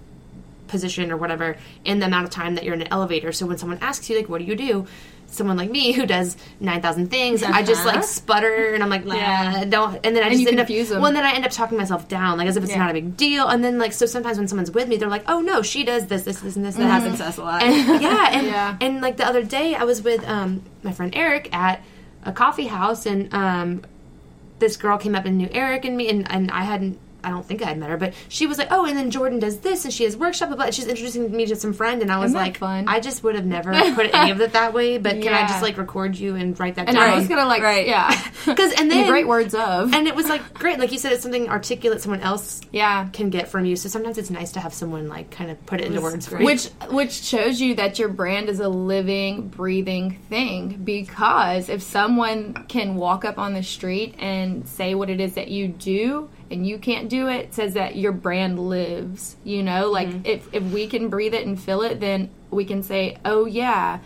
position or whatever in the amount of time that you're in an elevator. So when someone asks you, like, what do you do? Someone like me who does nine thousand things, I just like sputter and I'm like, Yeah. don't. And then I just you end up. confuse 'em. Well, and then I end up talking myself down, like as if it's Yeah. not a big deal. And then like so sometimes when someone's with me, they're like, oh no, she does this, this, this, and this. that That happens to us a lot. and yeah, and Yeah. and like the other day, I was with um, my friend Eric at a coffee house, and um, this girl came up and knew Eric and me, and, and I hadn't. I don't think I had met her, but she was like, "Oh, and then Jordan does this, and she has workshop." Blah, blah. and She's introducing me to some friend, and I was Isn't like, fun? "I just would have never put any of it that way." But can I just like record you and write that And down? I was gonna like, Right. yeah, because and the then great words of, and it was like great, like you said, it's something articulate someone else yeah. can get from you. So sometimes it's nice to have someone like kind of put it into words for you. Which which shows you that your brand is a living, breathing thing. Because if someone can walk up on the street and say what it is that you do, and you can't do it, it says that your brand lives. You know, like if if we can breathe it and feel it, then we can say, oh yeah,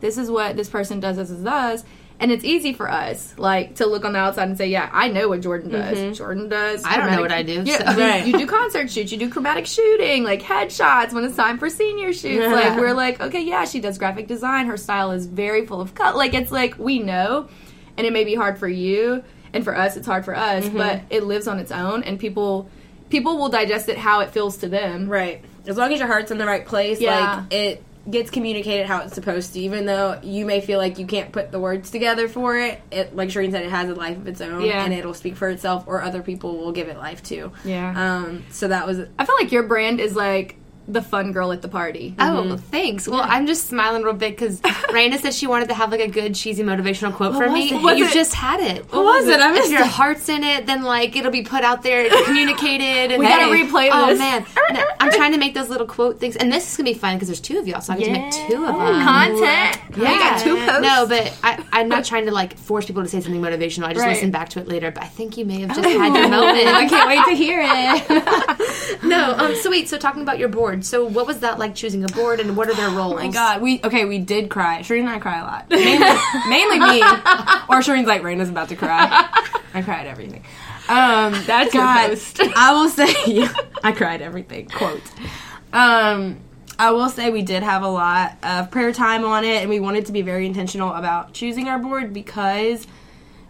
this is what this person does. This is us. And it's easy for us, like, to look on the outside and say, "Yeah, I know what Jordan does. Mm-hmm. Jordan does. I don't know what I do. Yeah, so. right. you do concert shoots, you do chromatic shooting, like headshots when it's time for senior shoots. like, we're like, okay, yeah, she does graphic design. Her style is very full of cut. Like, it's like we know, and it may be hard for you, and for us, it's hard for us, mm-hmm. but it lives on its own, and people people will digest it how it feels to them. Right. As long as your heart's in the right place, yeah. like it gets communicated how it's supposed to, even though you may feel like you can't put the words together for it. It, like Shireen said, it has a life of its own, yeah. and it'll speak for itself, or other people will give it life too. Yeah. Um. So that was. I feel like your brand is like the fun girl at the party. Oh, mm-hmm. thanks. Well, yeah. I'm just smiling real big because Raina said she wanted to have like a good cheesy motivational quote what for me. It? You just had it. What, what was it? I missed if your heart's in it, then like it'll be put out there, communicated. And we hey, gotta replay oh, this. Oh man, no, I'm trying to make those little quote things, and this is gonna be fun because there's two of y'all, so I get yeah. to make two of them. Content. Yeah, got two posts. No, but I, am not trying to like force people to say something motivational. I just right. listen back to it later. But I think you may have just had your moment. I can't wait to hear it. no. Um. So wait. So talking about your board. So what was that? that like choosing a board, and what are their roles? Oh my god, we okay, we did cry. Shireen and I cry a lot, mainly, mainly me. Or Shireen's like Raina's about to cry. I cried everything. Um, That's god, your post. I will say, yeah, I cried everything. Quote. Um, I will say we did have a lot of prayer time on it, and we wanted to be very intentional about choosing our board because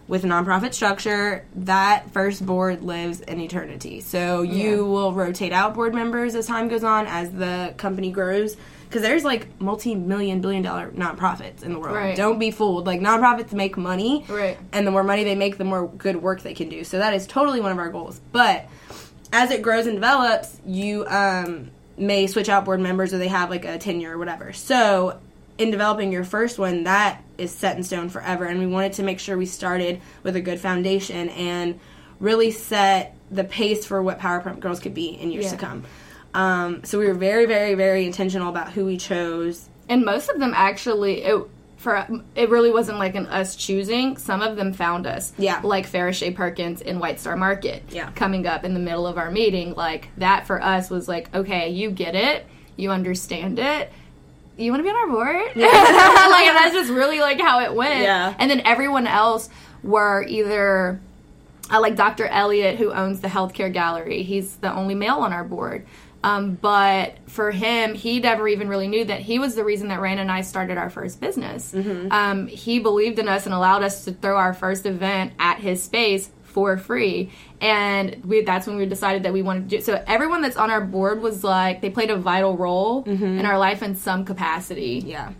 with a nonprofit structure, that first board lives in eternity. So you yeah. will rotate out board members as time goes on, as the company grows. Because there's like multi-million, billion-dollar nonprofits in the world. Right. Don't be fooled. Like nonprofits make money, right? And the more money they make, the more good work they can do. So that is totally one of our goals. But as it grows and develops, you um, may switch out board members, or they have like a tenure or whatever. So in developing your first one, that is set in stone forever. And we wanted to make sure we started with a good foundation and really set the pace for what Power Pump Girls could be in years yeah. to come. Um, so we were very, very, very intentional about who we chose. And most of them actually, it, for it really wasn't like an us choosing. Some of them found us. Yeah. Like Farrah Shea Perkins in White Star Market. Yeah. Coming up in the middle of our meeting. Like that for us was like, okay, you get it. You understand it you want to be on our board? Yeah. like that's just really like how it went. Yeah. And then everyone else were either uh, like Dr. Elliott, who owns the healthcare gallery. He's the only male on our board. Um, but for him, he never even really knew that he was the reason that Rain and I started our first business. Mm-hmm. Um, he believed in us and allowed us to throw our first event at his space for free. And we, that's when we decided that we wanted to do So everyone that's on our board was like, they played a vital role mm-hmm. in our life in some capacity. Yeah.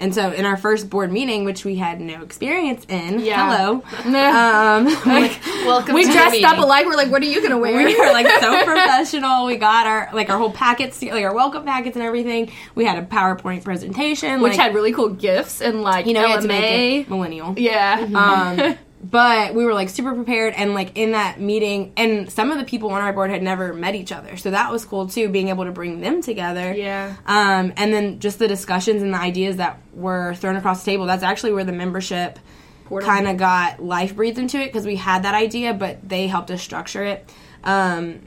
And so in our first board meeting, which we had no experience in, yeah. hello, um, like, welcome. We dressed up alike. We're like, what are you gonna wear? We were like so professional. We got our like our whole packets, like our welcome packets and everything. We had a PowerPoint presentation, which like, had really cool gifts and like you know, LMA. millennial. Yeah. Um, but we were like super prepared and like in that meeting and some of the people on our board had never met each other. So that was cool too being able to bring them together. Yeah. Um, and then just the discussions and the ideas that were thrown across the table that's actually where the membership kind of got life breathed into it because we had that idea but they helped us structure it. Um,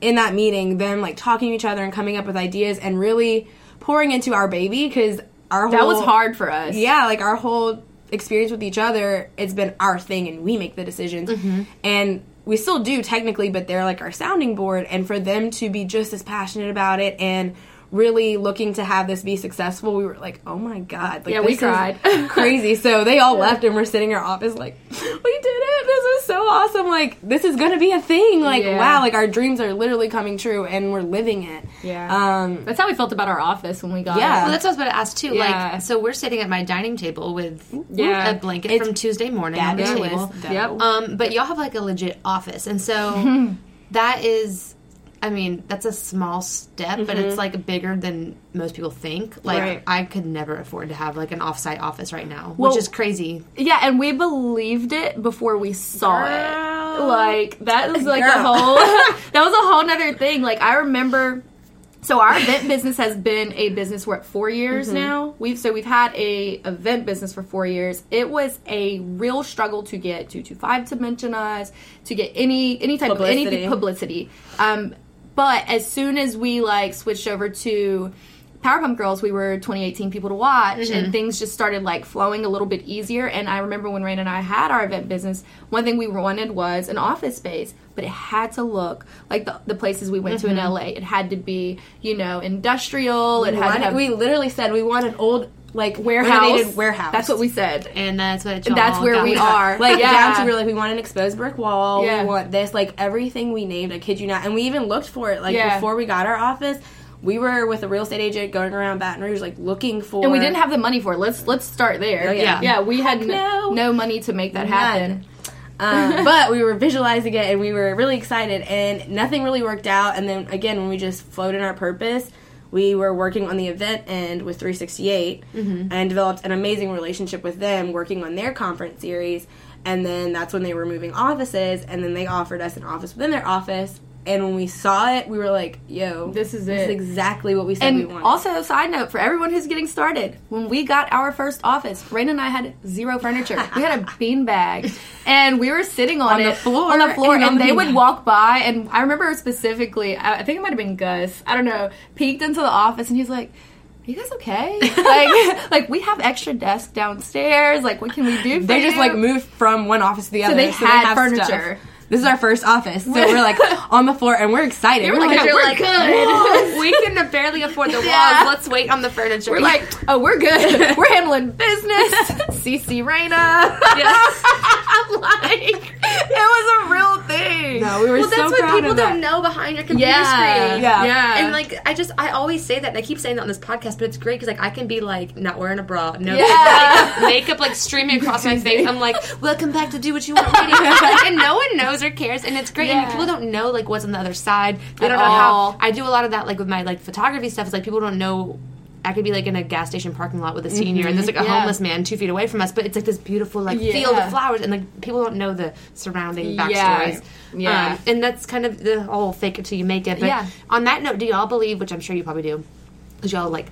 in that meeting them like talking to each other and coming up with ideas and really pouring into our baby because our whole, that was hard for us. Yeah like our whole experience with each other, it's been our thing and we make the decisions. Mm-hmm. And we still do technically, but they're like our sounding board. And for them to be just as passionate about it and really looking to have this be successful, we were like, oh my god, like, yeah, we cried, crazy. So they all left, and we're sitting in our office like, we did it. This is so awesome. Like this is gonna be a thing. Like yeah. wow, like our dreams are literally coming true, and we're living it. Yeah, um, that's how we felt about our office when we got. Yeah, it. well, that's what I was about to ask too. Yeah. Like, so we're sitting at my dining table with yeah. a blanket it's from Tuesday morning on the table. Yep. Um, but y'all have like a legit office, and so that is I mean, that's a small step, mm-hmm. but it's mm-hmm. like bigger than most people think. Like, right. I could never afford to have like an offsite office right now, well, which is crazy. Yeah, and we believed it before we saw Girl. it. Like that was like Girl. a whole that was a whole nother thing. Like I remember so our event business has been a business for four years mm-hmm. now. We've so we've had a event business for four years. It was a real struggle to get two two five to mention us, to get any any type publicity. of any publicity. Um, but as soon as we like switched over to Powerpump Girls, we were 2018 people to watch, mm-hmm. and things just started like flowing a little bit easier. And I remember when Rain and I had our event business, one thing we wanted was an office space, but it had to look like the, the places we went mm-hmm. to in mm-hmm. LA. It had to be, you know, industrial. It had have, we literally said we want an old like warehouse warehouse. That's what we said, and that's what. And that's where we are. Like yeah. down to really, we want an exposed brick wall. Yeah. We want this, like everything we named. I kid you not, and we even looked for it. Like yeah. before we got our office, we were with a real estate agent going around Baton Rouge, like looking for. And we didn't have the money for it. Let's let's start there. Oh, yeah. yeah, we had no. no money to make that happen. Um, but we were visualizing it and we were really excited, and nothing really worked out. And then again, when we just flowed in our purpose, we were working on the event end with 368 mm-hmm. and developed an amazing relationship with them, working on their conference series. And then that's when they were moving offices, and then they offered us an office within their office and when we saw it, we were like, "Yo, this is it. this it. Is exactly what we said and we wanted." Also, side note for everyone who's getting started: when we got our first office, Rain and I had zero furniture. we had a bean bag, and we were sitting on, on it the floor, on the floor, and, and the they would walk by, and I remember specifically, I think it might have been Gus. I don't know. Peeked into the office, and he's like you guys okay? like, like we have extra desks downstairs. Like, what can we do? they just like moved from one office to the other. So they so had they furniture. Stuff this is our first office, so we're like on the floor and we're excited. We're, we're like, we're, like, good. we can barely afford the walls. Yeah. Let's wait on the furniture. We're like, oh, we're good. we're handling business. CC Raina. Yes. I'm like, it was a real thing. No, we were well, so that's what people don't know behind your computer yeah. screen. Yeah, yeah. And like, I just, I always say that. And I keep saying that on this podcast, but it's great because like I can be like not wearing a bra, no yeah. makeup, makeup like streaming across my face. I'm like, welcome back to do what you want, like, and no one knows or cares, and it's great. Yeah. And people don't know like what's on the other side. They don't know how. I do a lot of that like with my like photography stuff. It's like people don't know I could be like in a gas station parking lot with a senior, mm-hmm. and there's like a yeah. homeless man two feet away from us, but it's like this beautiful like yeah. field of flowers, and like people don't know the surrounding backstories. Yeah, yeah. Um, and that's kind of the whole fake it till you make it. But yeah. on that note, do y'all believe? Which I'm sure you probably do, because y'all like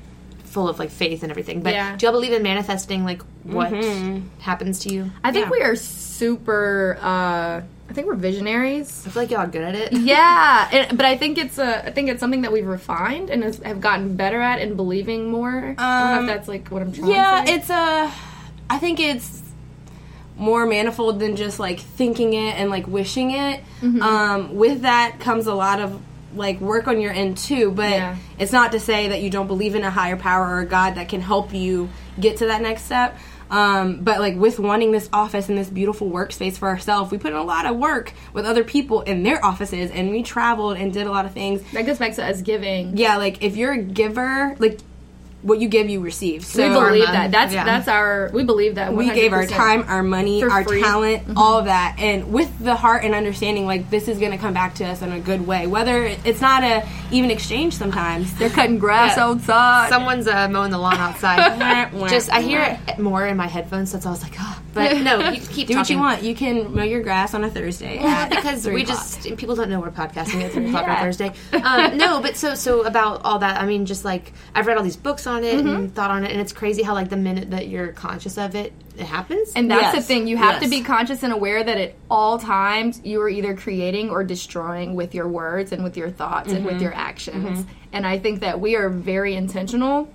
full of like faith and everything. But yeah. do y'all believe in manifesting like what mm-hmm. happens to you? I think we are super. uh I think we're visionaries. I feel like y'all are good at it. yeah, it, but I think it's a I think it's something that we've refined and has, have gotten better at and believing more. Um, I don't know if that's like what I'm trying. Yeah, it's a. I think it's more manifold than just like thinking it and like wishing it. Mm-hmm. Um, with that comes a lot of like work on your end too, but yeah. it's not to say that you don't believe in a higher power or a God that can help you get to that next step. Um, but like with wanting this office and this beautiful workspace for ourselves, we put in a lot of work with other people in their offices, and we traveled and did a lot of things. That goes back to us giving. Yeah, like if you're a giver, like what you give, you receive. So we believe that. That's yeah. that's our. We believe that 100%. we gave our time, our money, our free. talent, mm-hmm. all of that, and with the heart and understanding, like this is going to come back to us in a good way. Whether it's not a even exchange, sometimes they're cutting grass yeah. outside. Someone's uh, mowing the lawn outside. Just I hear it more in my headphones, so I was like, oh. But no, you keep do talking. what you want. You can mow your grass on a Thursday. Well, because we o'clock. just people don't know we're podcasting at three o'clock yeah. on Thursday. Um, no, but so so about all that. I mean, just like I've read all these books on it mm-hmm. and thought thought on it, and it's crazy how like the minute that you're conscious of it, it happens. And that's yes. the thing; you have yes. to be conscious and aware that at all times you are either creating or destroying with your words and with your thoughts mm-hmm. and with mm-hmm. your actions. Mm-hmm. And I think that we are very intentional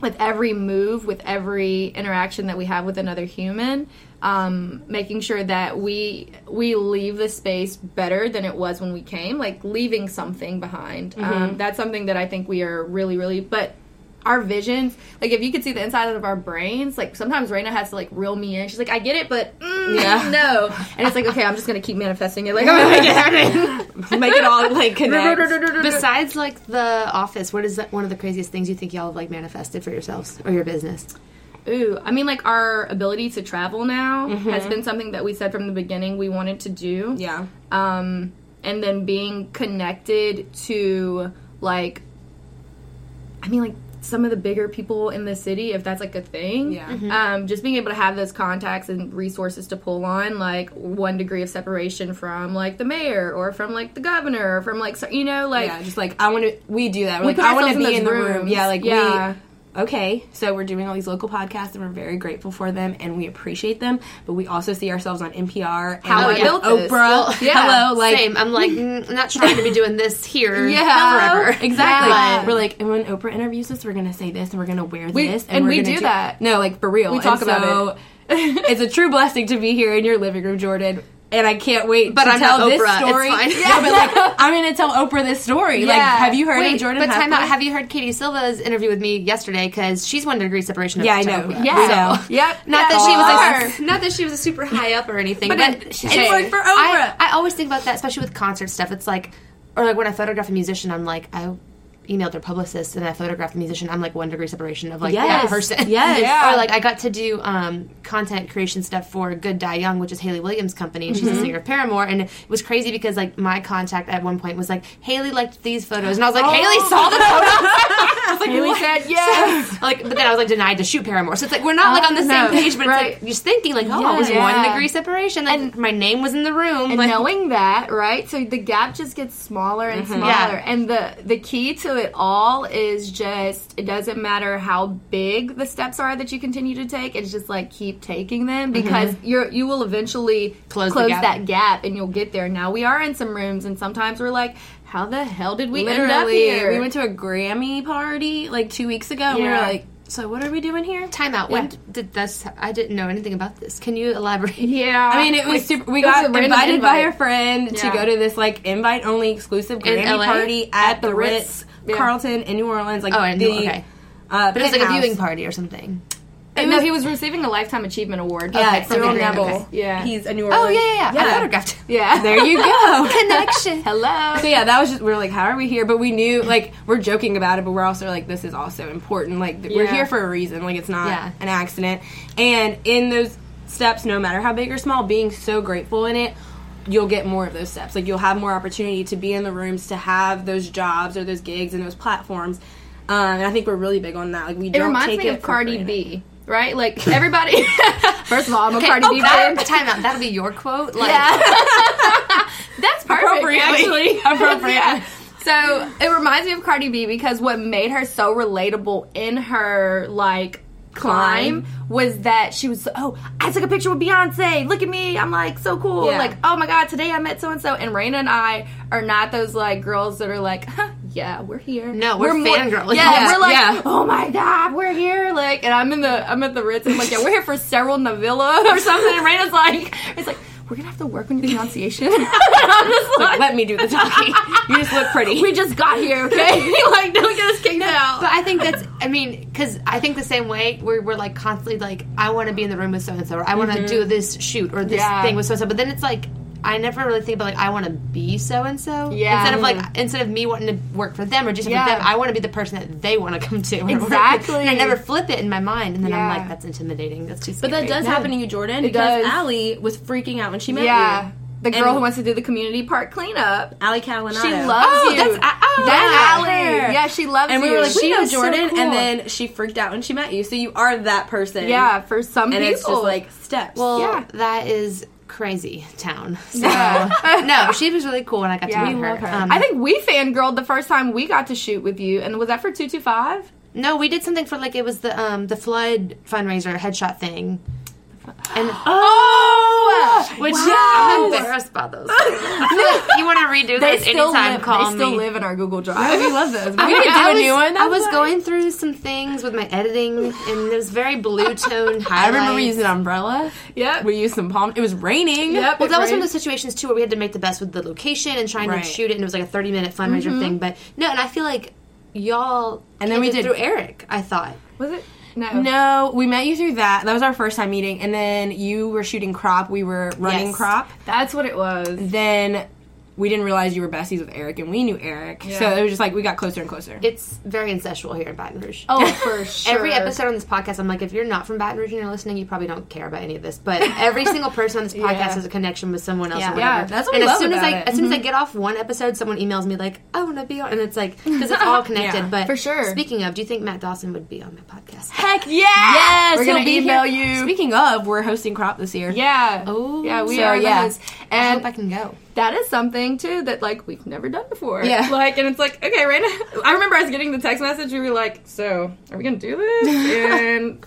with every move, with every interaction that we have with another human, um, making sure that we we leave the space better than it was when we came, like leaving something behind. Mm-hmm. Um, that's something that I think we are really, really, but our visions, like if you could see the inside of our brains, like sometimes Raina has to like reel me in. She's like, I get it, but mm, yeah, no. And it's like, okay, I'm just gonna keep manifesting it. Like I'm gonna make it happen, make it all like connect. Besides like the office, what is that one of the craziest things you think y'all have like manifested for yourselves or your business? Ooh, I mean, like our ability to travel now mm-hmm. has been something that we said from the beginning we wanted to do. Yeah. Um, and then being connected to like, I mean, like some of the bigger people in the city, if that's like a thing. Yeah. Mm-hmm. Um, just being able to have those contacts and resources to pull on, like one degree of separation from like the mayor or from like the governor or from like so, you know like yeah, just like I want to. We do that. We're like I want to be in the room. Yeah, like yeah. we okay, so we're doing all these local podcasts and we're very grateful for them and we appreciate them, but we also see ourselves on NPR. How and I built Oprah. this. Well, yeah. Hello, like same. I'm like mm, not trying to be doing this here. yeah, forever. exactly. Yeah. We're like, and when Oprah interviews us, we're gonna say this and we're gonna wear We- this, and we're we gonna do that. No, like for real. We talk And about so, it's a true blessing to be here in your living room, Jordan. And I can't wait But to I'm tell this story. Yeah, but like I'm gonna tell Oprah this story. Like, Yeah. have you heard Wait, of Jordan? but time out. Have you heard Katie Silva's interview with me yesterday? Because she's one degree separation. Of Yeah, I know. Oprah. Yeah. Yeah. Know. Yep. Not that she was like, not that she was a super high up or anything, But but, it- it's- for Oprah. I, I always think about that, especially with concert stuff. It's like, or like when I photograph a musician, I'm like, I emailed their publicist and I photographed the musician. I'm like one degree separation of like Yes. that person. Yes. Yeah. Or like I got to do um, content creation stuff for Good Dye Young, which is Hayley Williams' company, and she's Mm-hmm. a singer of Paramore. And it was crazy because like my contact at one point was like, Hayley liked these photos, and I was like, Hayley saw the photos. I was like, Hayley "What?" said yes. like, but then I was like denied to shoot Paramore. So it's like we're not like on the same no. page, but Right. it's like you're just thinking like, oh, it was Yeah. one degree separation. Like And- my name was in the room. and like, knowing that, right? So the gap just gets smaller and smaller. Yeah. And the the key to it all is just it doesn't matter how big the steps are that you continue to take. It's just like keep taking them mm-hmm. because you're you will eventually Close the gap. that gap and you'll get there. Now we are in some rooms and sometimes we're like, how the hell did we end up here? we went to a Grammy party like two weeks ago. and We were like, so what are we doing here? time out. When did this? I didn't know anything about this. Can you elaborate? yeah. I mean, it was super. We it got invited by a friend to go to this like invite only exclusive Grammy party at, At the the Ritz. Ritz, Yeah. Carlton in New Orleans. Like Oh, I the, knew. Okay, Uh, but it was like a viewing party or something. Uh, no, he was receiving a lifetime achievement award. Yeah, Okay, from Cyril the Grammy. Neville. Okay. Yeah. he's a New Orleans. Oh yeah, yeah, yeah. I Yeah. photographed. him. yeah. There you go. Connection. Hello. So yeah, that was just we were like, how are we here? But we knew like we're joking about it, but we're also like, this is also important. Like th- we're here for a reason. Like it's not Yeah. an accident. And in those steps, no matter how big or small, being so grateful in it. You'll get more of those steps. Like you'll have more opportunity to be in the rooms, to have those jobs or those gigs and those platforms. Um, and I think we're really big on that. Like we It don't reminds take me it of Cardi. B, right? Like everybody. First of all, I'm a Okay, Cardi oh, B fan. time out. That'll be your quote. Like, Yeah. That's perfect, Appropriately. actually. Appropriate. Yeah. So it reminds me of Cardi B because what made her so relatable in her like climb was that she was oh I took a picture with Beyonce. Look at me. I'm like so cool. Yeah. like oh my god today I met so and so and Raina and I are not those like girls that are like huh, yeah we're here. No, we're more- fangirls. yeah, Yeah, we're like yeah. oh my god we're here. Like and I'm in the I'm at the Ritz. And I'm like yeah we're here for Cerro Navilla or something. And Raina's like it's like we're gonna have to work on your pronunciation I'm Like, let me do the talking. you just look pretty. we just got here, okay? like, don't get us kicked out. But I think that's, I mean, because I think the same way we're, we're like constantly like, I want to be in the room with so and so, or I want to mm-hmm. do this shoot or this Yeah. thing with so and so. But then it's like, I never really think about like, I want to be so and so. Yeah. Instead of like, instead of me wanting to work for them or do something Yeah. with them, I want to be the person that they want to come to. or work with. Exactly. And I never flip it in my mind. And then I'm like, that's intimidating. That's too Scary. But that does No. happen to you, Jordan, It because does. Allie was freaking out when she met yeah. you. The girl And- who wants to do the community park cleanup. Allie Catalinato. She loves Oh, you. that's- oh, that's yeah. Allie. Yeah, she loves And you. we were like, She she knows is so Jordan, cool. and then she freaked out when she met you. So you are that person. yeah, for some and people. it's just like steps. Well, Yeah. that is crazy town. So, Yeah. no, she was really cool when I got Yeah, to meet her. her. Um, I think we fangirled the first time we got to shoot with you, and was that for two two five? No, we did something for like it was the um the flood fundraiser headshot thing. And oh, oh, which wow. I'm embarrassed by those. you want to redo They this still anytime? live. call they still me. live in our Google Drive. I we love those. We I, could do I a was, new one. I was That's going through some things with my editing, and it was very blue tone. I remember we used an umbrella. Yep. We used some palm. It was raining. Yep. Well, that was one of those situations too where we had to make the best with the location and trying Right. to shoot it, and it was like a thirty minute fundraiser mm-hmm. thing. But no, and I feel like y'all And then we did- through Eric. I thought. Was it? No. No, we met you through that. That was our first time meeting, and then you were shooting crop. We were running Yes. crop. That's what it was. Then we didn't realize you were besties with Eric, and we knew Eric. Yeah. So it was just like we got closer and closer. It's very incestual here in Baton Rouge. Oh, for sure. Every episode on this podcast, I'm like, if you're not from Baton Rouge and you're listening, you probably don't care about any of this. But every single person on this podcast Yeah. has a connection with someone else Yeah. or whatever. Yeah, that's what and we as love soon as I, it. as soon as I get off one episode, someone emails me like, I want to be on, and it's like because it's all connected. Yeah, but for sure. Speaking of, do you think Matt Dawson would be on my podcast? Heck yeah! Yes, we're he'll gonna be email here. you. Speaking of, we're hosting crop this year. Yeah. Oh. yeah, we So, are. the yeah. And I hope I can go. That is something too that like we've never done before. Yeah. Like, and it's like, okay, right now, I remember I was getting the text message. We were like, so are we gonna do this? And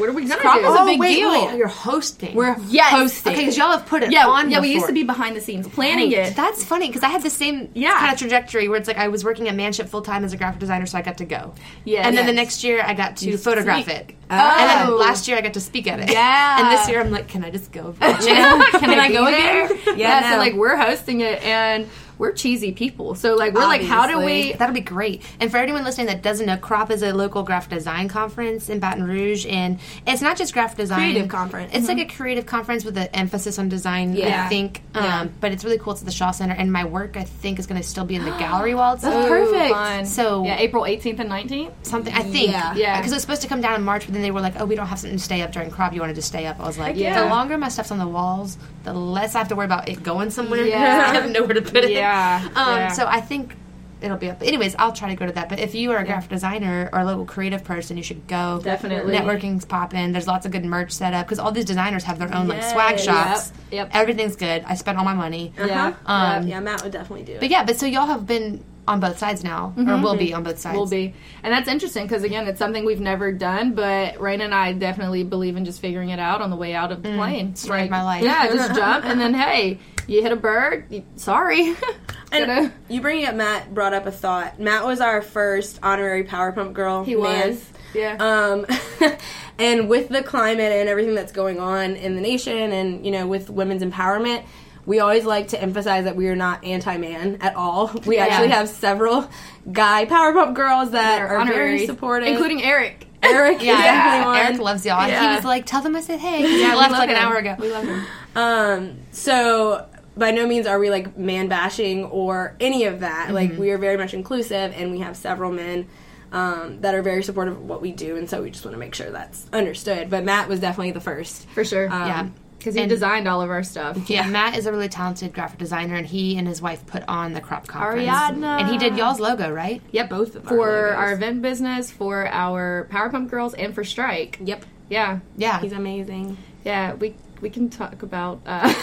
what are we gonna Crop do? is a Oh big wait, deal. wait, you're hosting. We're Yes. hosting. okay because y'all have put it yeah, on. yeah. We used to be behind the scenes planning it. That's funny because I had the same Yeah. kind of trajectory where it's like I was working at Manship full time as a graphic designer, so I got to go. Yes. And then the next year I got to photograph speak. it. Oh. And then oh. last year I got to speak at it. Yeah. And this year I'm like, can I just go? Can, I, I go there? again? Yeah, Yeah, so like we're hosting it and we're cheesy people. So like we're like, how do we? That'll be great. And for anyone listening that doesn't know, CROP is a local graphic design conference in Baton Rouge, and it's not just graphic design. Creative conference. It's like a creative conference with an emphasis on design. Yeah. I think, um, Yeah. but it's really cool. It's at the Shaw Center, and my work I think is going to still be in the gallery while it's That's there. perfect. Fun. So- yeah, April 18th and 19th. Something I think, Yeah. Yeah. because it was supposed to come down in March, but then they were like, "Oh, we don't have something to stay up during crop. You wanted to stay up?" I was like, yeah. The longer my stuff's on the walls, the less I have to worry about it going somewhere. Yeah. I have nowhere to put it. Yeah. Um, Yeah. So I think it'll be up. Anyways, I'll try to go to that. But if you are a graphic designer or a local creative person, you should go. Definitely. Networking's popping. There's lots of good merch set up because all these designers have their own like swag shops. Yep. Yep. Everything's good. I spent all my money. Yeah. Um, yeah, Matt would definitely do it. But yeah, but so y'all have been on both sides now, or mm-hmm. will mm-hmm. be on both sides. Will be, and that's interesting because again, it's something we've never done. But Rain and I definitely believe in just figuring it out on the way out of the mm. plane. story of my life. Yeah, just jump and then hey, you hit a bird. You, sorry. And Gonna- you bringing up Matt brought up a thought. Matt was our first honorary Power Pump girl. He man. was. Yeah. Um, and with the climate and everything that's going on in the nation, and you know, with women's empowerment, we always like to emphasize that we are not anti-man at all. We actually have several guy Power Pump girls that are very supportive, including Eric. Eric. Yeah. Eric loves y'all. Yeah. He was like, "Tell them I said hey." Yeah, we left like an hour ago. We love him. Um, so by no means are we like man bashing or any of that. Mm-hmm. Like we are very much inclusive, and we have several men um, that are very supportive of what we do, and so we just want to make sure that's understood. But Matt was definitely the first. For sure. Um, Yeah. Because he And- designed all of our stuff. Yeah, Matt is a really talented graphic designer, and he and his wife put on the crop conference. Ariadna. And he did y'all's logo, right? Yep. Both of our for logos. our event business, for our Power Pump Girls, and for Strike. Yep, Yeah. Yeah. he's amazing. Yeah. We we can talk about. Uh,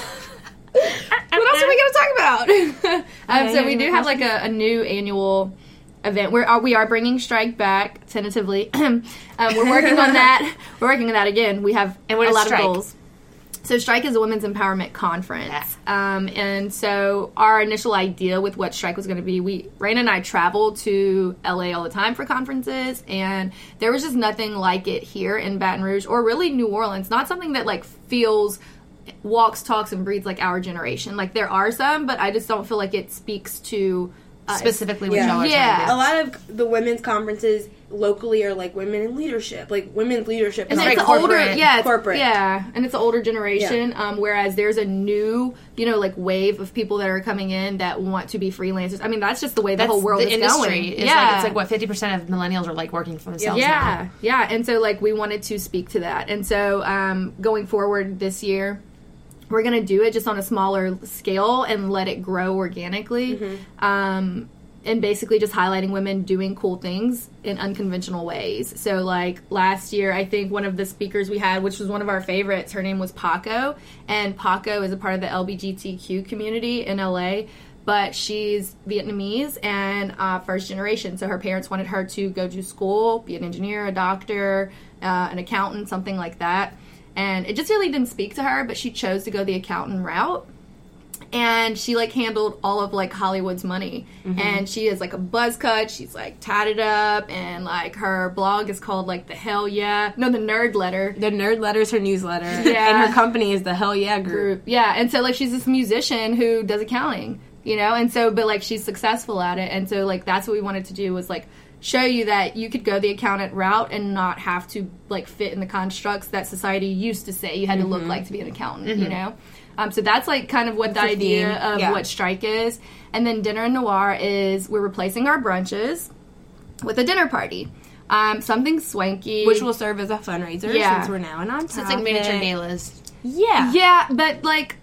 what else are we going to talk about? um, so we do have like a, a new annual event. We're, uh, we are bringing Strike back tentatively. um, we're working on that. We're working on that again. We have And what a lot Strike? of goals. So Strike is a women's empowerment conference, um, and so our initial idea with what Strike was going to be, we Rain and I travel to LA all the time for conferences, and there was just nothing like it here in Baton Rouge or really New Orleans. Not something that like feels walks, talks, and breathes like our generation. Like there are some, but I just don't feel like it speaks to us. Specifically, what Yeah. y'all are Yeah. trying to A lot of the women's conferences locally are like women in leadership, like women's leadership. And is it's like an older, corporate. yeah, it's- Corporate. yeah, and it's an older generation. Um, whereas there's a new, you know, like wave of people that are coming in that want to be freelancers. I mean, that's just the way the That's whole world the is industry. going. Is yeah, like, it's like what fifty percent of millennials are like working for themselves. yeah, now. yeah, and so like we wanted to speak to that, and so um, going forward this year. We're gonna do it just on a smaller scale and let it grow organically, um, and basically just highlighting women doing cool things in unconventional ways. So, like last year, I think one of the speakers we had, which was one of our favorites, her name was Paco, and Paco is a part of the LGBTQ community in LA. But she's Vietnamese and uh, first generation, so her parents wanted her to go to school, be an engineer, a doctor, uh, an accountant, something like that. And it just really didn't speak to her, but she chose to go the accountant route and she like handled all of like Hollywood's money. Mm-hmm. And she is like a buzz cut. She's like tatted up, and like her blog is called like the Hell Yeah, no, the Nerd Letter The nerd Letter is her newsletter, Yeah. and her company is the Hell Yeah Group. group. Yeah, and so like she's this musician who does accounting, you know, and so but like she's successful at it, and so like that's what we wanted to do was like show you that you could go the accountant route and not have to like fit in the constructs that society used to say you had to look like to be an accountant, you know. Um, so that's like kind of what the idea of yeah. what strike is, and then dinner and noir is we're replacing our brunches with a dinner party, um, something swanky, which will serve as a fundraiser Yeah. since we're now a nonprofit. So it's like miniature galas. Yeah. yeah, but like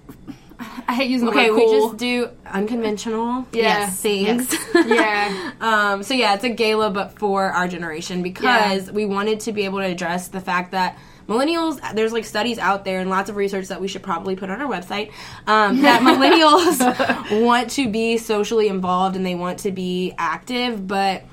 I hate using the Okay, word we just do unconventional Yeah. things. yeah. um, so yeah, it's a gala, but for our generation because we wanted to be able to address the fact that millennials. There's like studies out there and lots of research that we should probably put on our website um, that millennials want to be socially involved and they want to be active, but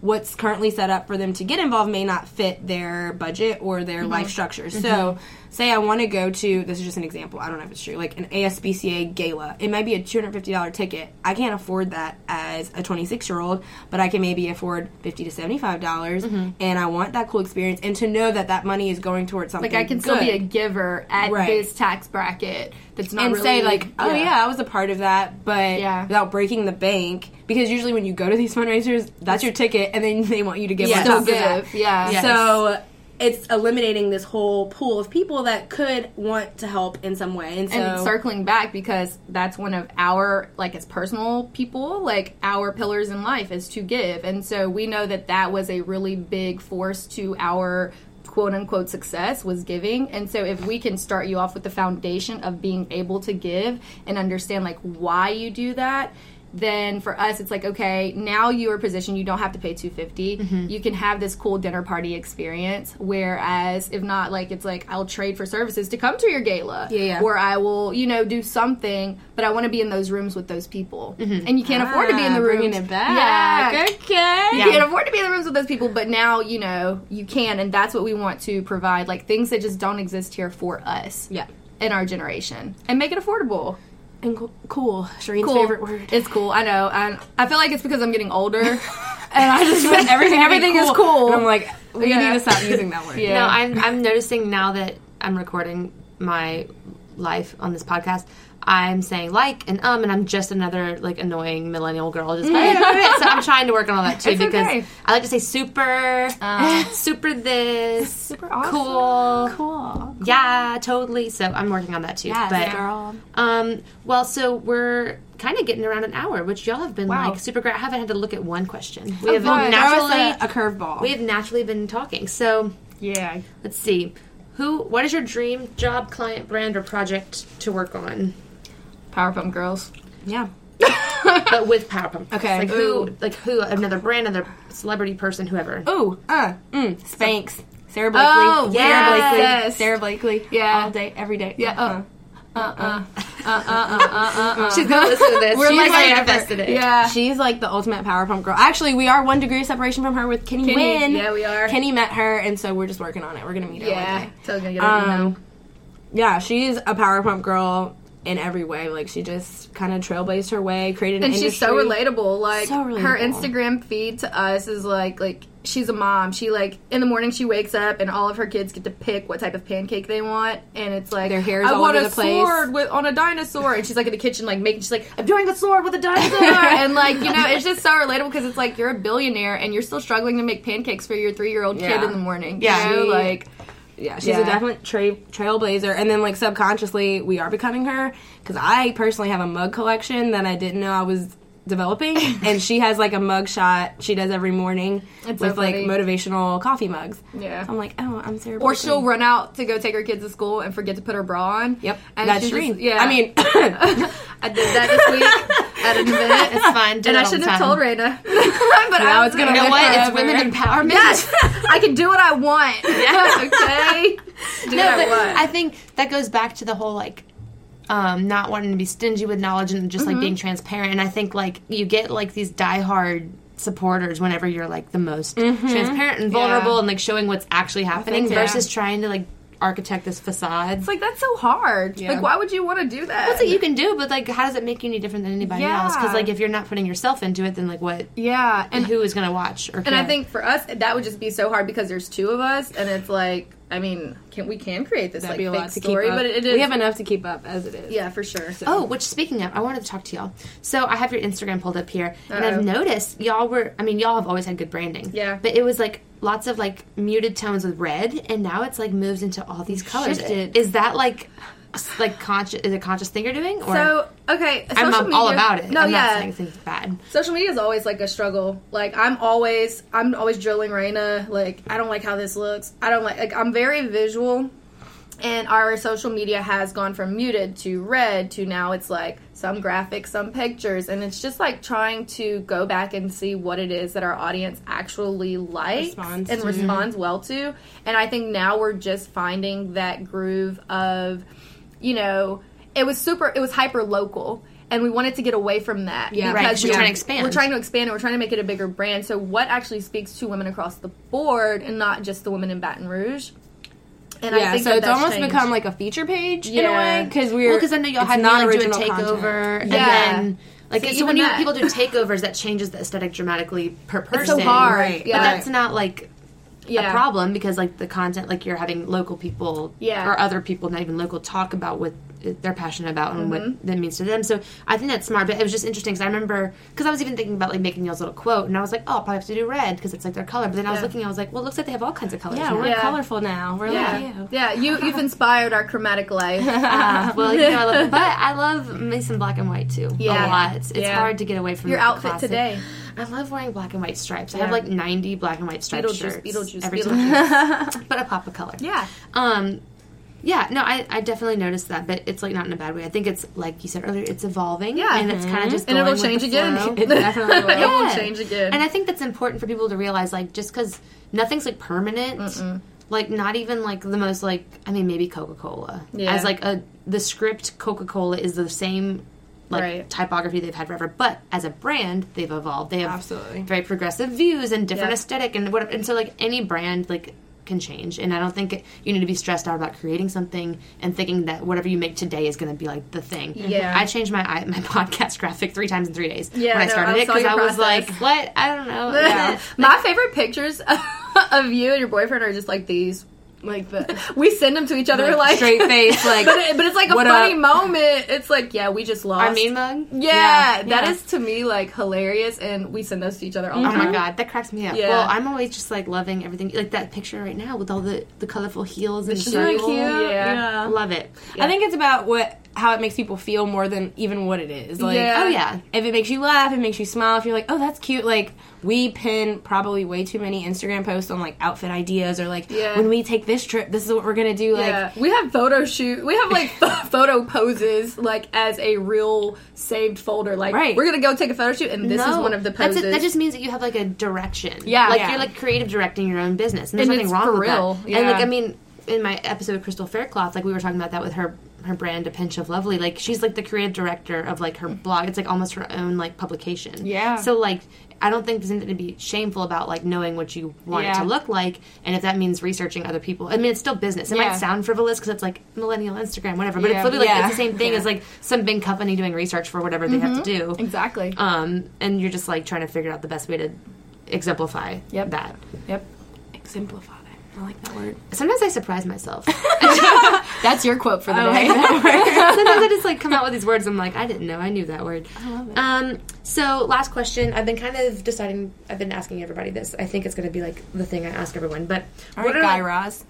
what's currently set up for them to get involved may not fit their budget or their mm-hmm. life structure. Mm-hmm. So, say I want to go to this is just an example. I don't know if it's true. Like an ASPCA gala, it might be a two hundred fifty dollar ticket. I can't afford that as a twenty six year old, but I can maybe afford fifty to seventy five dollars, mm-hmm. and I want that cool experience and to know that that money is going towards something. Like I can good. still be a giver at right. this tax bracket. That's not and really, say like, oh yeah. yeah, I was a part of that, but yeah. without breaking the bank. Because usually when you go to these fundraisers, that's your ticket, and then they want you to give yeah, of that. Yeah. Yes. So it's eliminating this whole pool of people that could want to help in some way. And so and circling back because that's one of our like as personal people, like our pillars in life is to give. And so we know that that was a really big force to our quote unquote success was giving. And so if we can start you off with the foundation of being able to give and understand like why you do that, then for us it's like okay now you are positioned you don't have to pay 250 mm-hmm. you can have this cool dinner party experience. Whereas if not like it's like i'll trade for services to come to your gala. Yeah, yeah. or i will you know do something but i want to be in those rooms with those people. Mm-hmm. and you can't ah, afford to be in the rooms. it back. yeah. Okay. You can't afford to be in the rooms with those people but now you know you can and that's what we want to provide like things that just don't exist here for us yeah. in our generation. And make it affordable and cool. Shireen's cool. favorite word. It's cool. I know. And I feel like it's because I'm getting older, and I just want everything. everything cool. is cool. And I'm like, we yeah. need to stop using that word. Yeah. No, I'm I'm noticing now that I'm recording my life on this podcast. I'm saying like and um, and I'm just another like annoying millennial girl. Just like, so I'm trying to work on all that too it's because okay. I like to say super, uh, super this, super awesome. cool, cool, yeah, totally. So I'm working on that too. Yes, but girl. um, well, so we're kind of getting around an hour, which y'all have been wow. like super great. I haven't had to look at one question. We have naturally a, a curveball. We have naturally been talking. So yeah, let's see. Who? What is your dream job, client, brand, or project to work on? Powerpump Girls. Yeah. but with Powerpump. Okay. Like Ooh. who? Like who? Another brand, another celebrity person, whoever. Ooh, uh, mm, Spanx. Sara Blakely. Oh, yes. Sara Blakely. Sara Blakely. Yeah. All day, every day. Yeah. Uh, uh, uh, uh, uh, uh, uh, She's gonna listen to this. We're She's like manifested it. Yeah. She's like the ultimate Powerpump girl. Actually, we are one degree of separation from her with Kenny, Kenny Wynn. Yeah, we are. Kenny met her, and so we're just working on it. We're gonna meet her yeah. one day. So gonna get um, Yeah, she's a Powerpump girl in every way. Like she just kind of trailblazed her way, created an and industry. she's so relatable. Like so relatable. her Instagram feed to us is like like she's a mom. She like in the morning she wakes up and all of her kids get to pick what type of pancake they want, and it's like their hair's I all want over a the place. sword with on a dinosaur, and she's like in the kitchen like making. She's like I'm doing a sword with a dinosaur, and like you know it's just so relatable because it's like you're a billionaire and you're still struggling to make pancakes for your three year old kid in the morning. Yeah, you know? like yeah, she's yeah. a definite tra- trailblazer. And then, like, subconsciously, we are becoming her. Because I personally have a mug collection that I didn't know I was developing. and she has, like, a mug shot she does every morning it's with, so like, motivational coffee mugs. Yeah. I'm like, oh, I'm Sara. Or she'll run out to go take her kids to school and forget to put her bra on. Yep. And That's Shireen. yeah. I mean, I did that this week at an event. It's fine. and I shouldn't have told Raina. but now I was going to You know what? It's women empowerment. Yes. I can do what I want. Yeah. okay. Do no, what I want. I think that goes back to the whole like um, not wanting to be stingy with knowledge and just like Mm-hmm. being transparent. And I think like you get like these diehard supporters whenever you're like the most transparent and vulnerable Yeah. and like showing what's actually happening think, yeah. versus trying to like architect this facade. It's like that's so hard. Yeah. Like, why would you want to do that? That's what you can do, but like, how does it make you any different than anybody Yeah. else? Because like, if you're not putting yourself into it, then like, what yeah, and and who is going to watch or and I think for us that would just be so hard because there's two of us, and it's like, I mean, can we can create this that'd like be a fake lot to story, keep up. but it is We have enough to keep up as it is. yeah for sure. Oh, which speaking of, I wanted to talk to y'all. So I have your Instagram pulled up here, and Uh-oh. I've noticed y'all were. I mean, y'all have always had good branding. Yeah. but it was like lots of like muted tones with red, and now it's like moves into all these colors. shifted. Is that like like conscious? Is it a conscious thing you're doing? Or So okay, I'm, social I'm all about it. No, I'm yeah, not saying things bad. social media is always like a struggle. Like I'm always, I'm always drilling Raina. Like I don't like how this looks. I don't like. Like I'm very visual, and our social media has gone from muted to red to now it's like some graphics, some pictures, and it's just like trying to go back and see what it is that our audience actually likes Responds and to. responds well to. And I think now we're just finding that groove of, you know, it was super, it was hyper local. And we wanted to get away from that Yeah. Right, 'cause we- you're trying to expand. We're trying to expand and we're trying to make it a bigger brand. So what actually speaks to women across the board and not just the women in Baton Rouge? And yeah, I think so that it's almost changed. become like a feature page in a way because we're Well, because I know you'll it's have not people do a original content. takeover, and Yeah. then like See, so even when you, that- people do takeovers, that changes the aesthetic dramatically per person. so hard, Right. but that's not like Yeah. a problem because like the content, like you're having local people Yeah. or other people, not even local, talk about what they're passionate about and Mm-hmm. what that means to them. So I think that's smart. But it was just interesting because I remember because I was even thinking about like making y'all's little quote, and I was like, oh, I'll probably have to do red because it's like their color. But then I was Yeah. looking, I was like, well, it looks like they have all kinds of colors. Yeah, now. we're Yeah. colorful now. We're Yeah, like you. yeah. You you've inspired our chromatic life. Ah, well, you know, I love, but I love me some black and white too. Yeah. a lot. It's, it's Yeah. hard to get away from Your the outfit classic. today. I love wearing black and white stripes. I have like ninety black and white striped Beetlejuice, shirts. Beetlejuice, every Beetlejuice. time. but a pop of color. Yeah. Um. Yeah, no, I, I definitely noticed that, but it's like not in a bad way. I think it's like you said earlier, it's evolving. Yeah. and it's kind of mm-hmm. just And it'll change again. It definitely will. It will change again. And I think that's important for people to realize, like, just because nothing's like permanent, like not even like the most like I mean maybe Coca Cola Yeah. as like a the script Coca Cola is the same like Right. typography they've had forever, but as a brand they've evolved. They have Absolutely. very progressive views and different Yeah. aesthetic and whatever. And so like any brand like can change and i don't think you need to be stressed out about creating something and thinking that whatever you make today is going to be like the thing Yeah. i changed my my podcast graphic three times in three days Yeah, when i no, started I it because i was like what i don't know Yeah. My favorite pictures of you and your boyfriend are just like these. Like the We send them to each other like, like, straight face, like but, it, but it's like a funny up? moment. It's like, yeah, we just lost. our mean mug Yeah, Yeah, that yeah. is to me like hilarious, and we send those to each other all the Oh time. my god, that cracks me up. Yeah. Well, I'm always just like loving everything, like that picture right now with all the the colorful heels and shoes. circles. cute. Yeah. I love it. I think it's about what how it makes people feel more than even what it is. Like, Yeah. Oh yeah, if it makes you laugh, it makes you smile. If you're like, oh, that's cute. Like we pin probably way too many Instagram posts on like outfit ideas or like Yeah. when we take this trip, this is what we're gonna do. Like Yeah, we have photo shoot. We have like photo poses, like as a real saved folder. Like, Right. we're gonna go take a photo shoot, and this is one of the that's poses. it. That just means that you have like a direction. Yeah. like Yeah. you're like creative directing your own business, and there's And nothing wrong for with real, that. And like. I mean, in my episode of Crystal Faircloth, like we were talking about that with her her brand, A Pinch of Lovely. Like she's like the creative director of like her blog. It's like almost her own like publication. Yeah. So like. I don't think there's anything to be shameful about like knowing what you want it to look like, and if that means researching other people. I mean, it's still business. It Yeah. might sound frivolous because it's like millennial Instagram, whatever. But Yeah. it's literally like Yeah. it's the same thing Yeah. as like some big company doing research for whatever they have to do. exactly. Um, and you're just like trying to figure out the best way to exemplify Yep. that. yep, exemplify. I like that word. Sometimes I surprise myself. that's your quote for the I day. like that word. Sometimes I just like come out with these words. I'm like, I didn't know I knew that word. I love it. Um, so last question. I've been kind of deciding. I've been asking everybody this. I think it's going to be like the thing I ask everyone. But All what right, Guy Raz.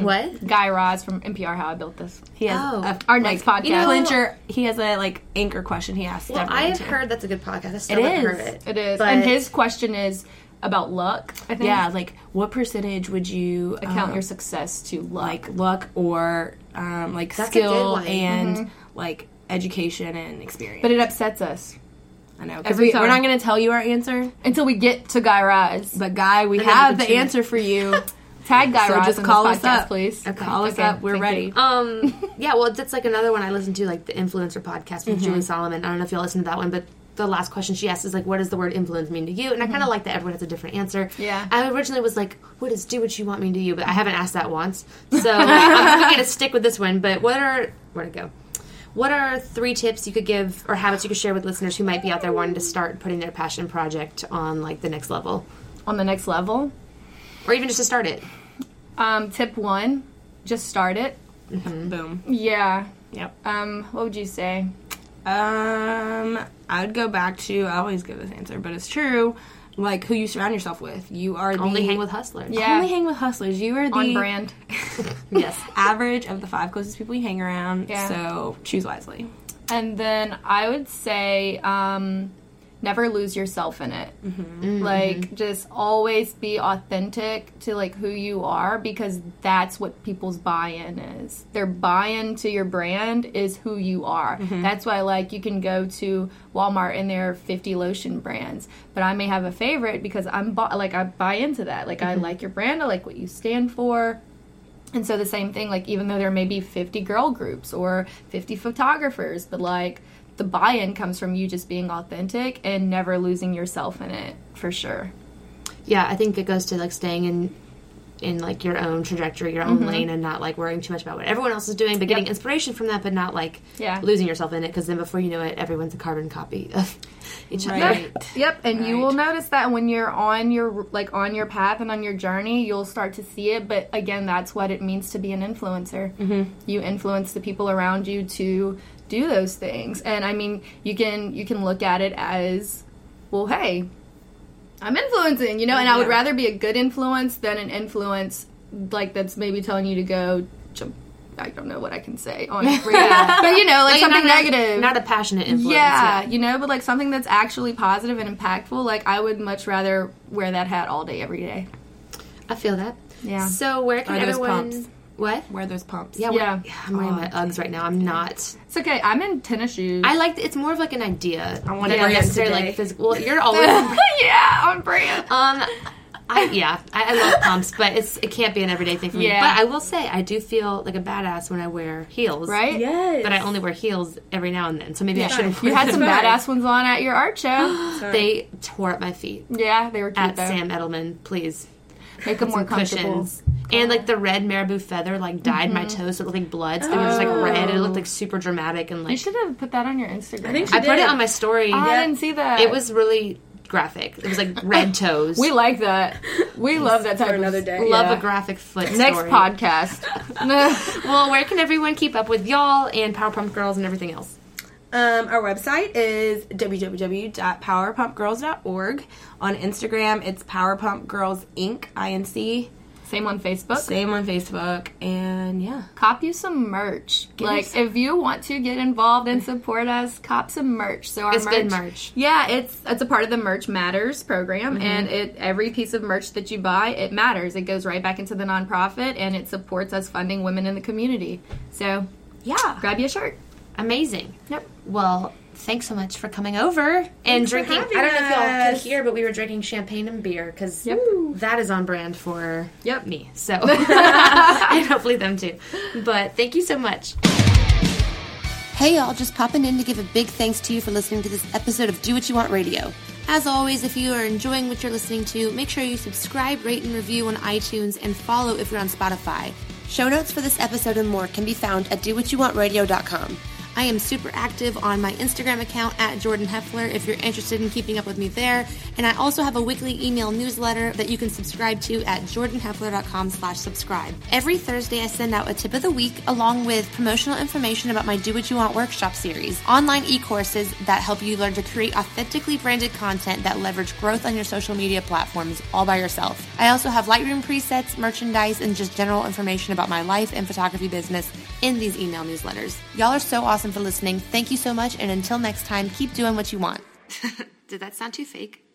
What? Guy Raz from NPR. How I built this. He has Oh. a, Our next podcast. you know- clincher. He has a like anchor question he asks. Well, I have heard that's a good podcast. I still It is. heard it. It is, But- and his question is about luck. I think. Yeah, like what percentage would you Account uh, your success to luck. like luck or um, like That's a good skill one. and like education and experience? but it upsets us I know because every we, we're not going to tell you our answer, until we get to Guy Raz. but Guy, we And have the choose. answer for you. Tag Guy So Raz just call us podcast, up. please. Okay. Call us up. We're thank ready. you. Um, yeah, well, that's like another one I listen to, like the influencer podcast with Julie Solomon. I don't know if you'll listen to that one, but the last question she asked is like, "What does the word influence mean to you?" And I kind of like that everyone has a different answer. Yeah. I originally was like, "What is do what you want me to you?" But I haven't asked that once, so I'm going to stick with this one. But what are where to go? What are three tips you could give or habits you could share with listeners who might be out there wanting to start putting their passion project on like the next level, On the next level, or even just to start it? um, tip one: just start it. Boom. Yeah. Yep. Um, what would you say? Um, I would go back to. I always give this answer, but it's true. Like who you surround yourself with. You are the Only hang with hustlers. Yeah. Only hang with hustlers. You are the On brand. Yes. average of the five closest people you hang around. Yeah. So choose wisely. And then I would say um, never lose yourself in it. Mm-hmm. Like just always be authentic to like who you are because that's what people's buy-in is. Their buy-in to your brand is who you are. Mm-hmm. That's why like you can go to Walmart and there are 50 lotion brands, but I may have a favorite because I'm bu- like I buy into that. Like mm-hmm. I like your brand, I like what you stand for. And so the same thing like even though there may be 50 girl groups or 50 photographers, but like the buy-in comes from you just being authentic and never losing yourself in it for sure yeah i think it goes to like staying in in like your own trajectory your own mm-hmm. lane and not like worrying too much about what everyone else is doing but getting yep. inspiration from that but not like yeah. losing yourself in it because then before you know it everyone's a carbon copy of each other right. yep and right. you will notice that when you're on your like on your path and on your journey you'll start to see it but again that's what it means to be an influencer mm-hmm. you influence the people around you to do those things. And I mean, you can you can look at it as, well, hey, I'm influencing, you know, and I would rather be a good influence than an influence like that's maybe telling you to go jump I don't know what I can say on yeah. but you know, like, like something not negative, a, not a passionate influence. Yeah, yeah, you know, but like something that's actually positive and impactful. Like I would much rather wear that hat all day, every day. I feel that. Yeah. So where can everyone? What? Wear those pumps. Yeah, yeah. I'm wearing oh, my Uggs right now. I'm not. It's okay. I'm in tennis shoes. I like. It's more of like an idea. I want to wear necessarily like physical. Well, you're always. yeah, on brand. Um, I yeah, I, I, love pumps, but it's it can't be an everyday thing for me. Yeah. But I will say I do feel like a badass when I wear heels. Right? Yes. But I only wear heels every now and then, so maybe yeah. I should have. You had some badass ones on at your art show. they tore up my feet. Yeah, they were cute, at though. Sam Edelman. Please make them more comfortable. Cushions. And like the red marabou feather like dyed mm-hmm. my toes, so it looked like blood. So oh. they were just like red. And it looked like super dramatic and like. You should have put that on your Instagram. I think I put it on my story. Oh, I didn't see that. It was really graphic. It was like red toes. we like that. We love that type. For another day. Love yeah. a graphic foot. Next story. podcast. well, where can everyone keep up with y'all and Power Pump Girls and everything else? Um, our website is www.powerpumpgirls.org. On Instagram, it's Powerpump Girls Inc. Inc. Same on Facebook. Same on Facebook, and yeah, cop you some merch. Get like some. if you want to get involved and support us, cop some merch. So our it's merch, good merch. Yeah, it's it's a part of the Merch Matters program, mm-hmm. and it every piece of merch that you buy, it matters. It goes right back into the nonprofit, and it supports us funding women in the community. So yeah, grab you a shirt. Amazing. Yep. Well, thanks so much for coming over and drinking. I don't know if y'all could hear, but we were drinking champagne and beer because yep. that is on brand for yep. me. So, and hopefully them too. But thank you so much. Hey, y'all, just popping in to give a big thanks to you for listening to this episode of Do What You Want Radio. As always, if you are enjoying what you're listening to, make sure you subscribe, rate, and review on iTunes and follow if you're on Spotify. Show notes for this episode and more can be found at dowhatyouwantradio.com. I am super active on my Instagram account at Jordan Heffler if you're interested in keeping up with me there. And I also have a weekly email newsletter that you can subscribe to at jordanheffler.com slash subscribe. Every Thursday I send out a tip of the week along with promotional information about my Do What You Want workshop series, online e-courses that help you learn to create authentically branded content that leverage growth on your social media platforms all by yourself. I also have Lightroom presets, merchandise, and just general information about my life and photography business in these email newsletters. Y'all are so awesome for listening. Thank you so much, and until next time, keep doing what you want. Did that sound too fake?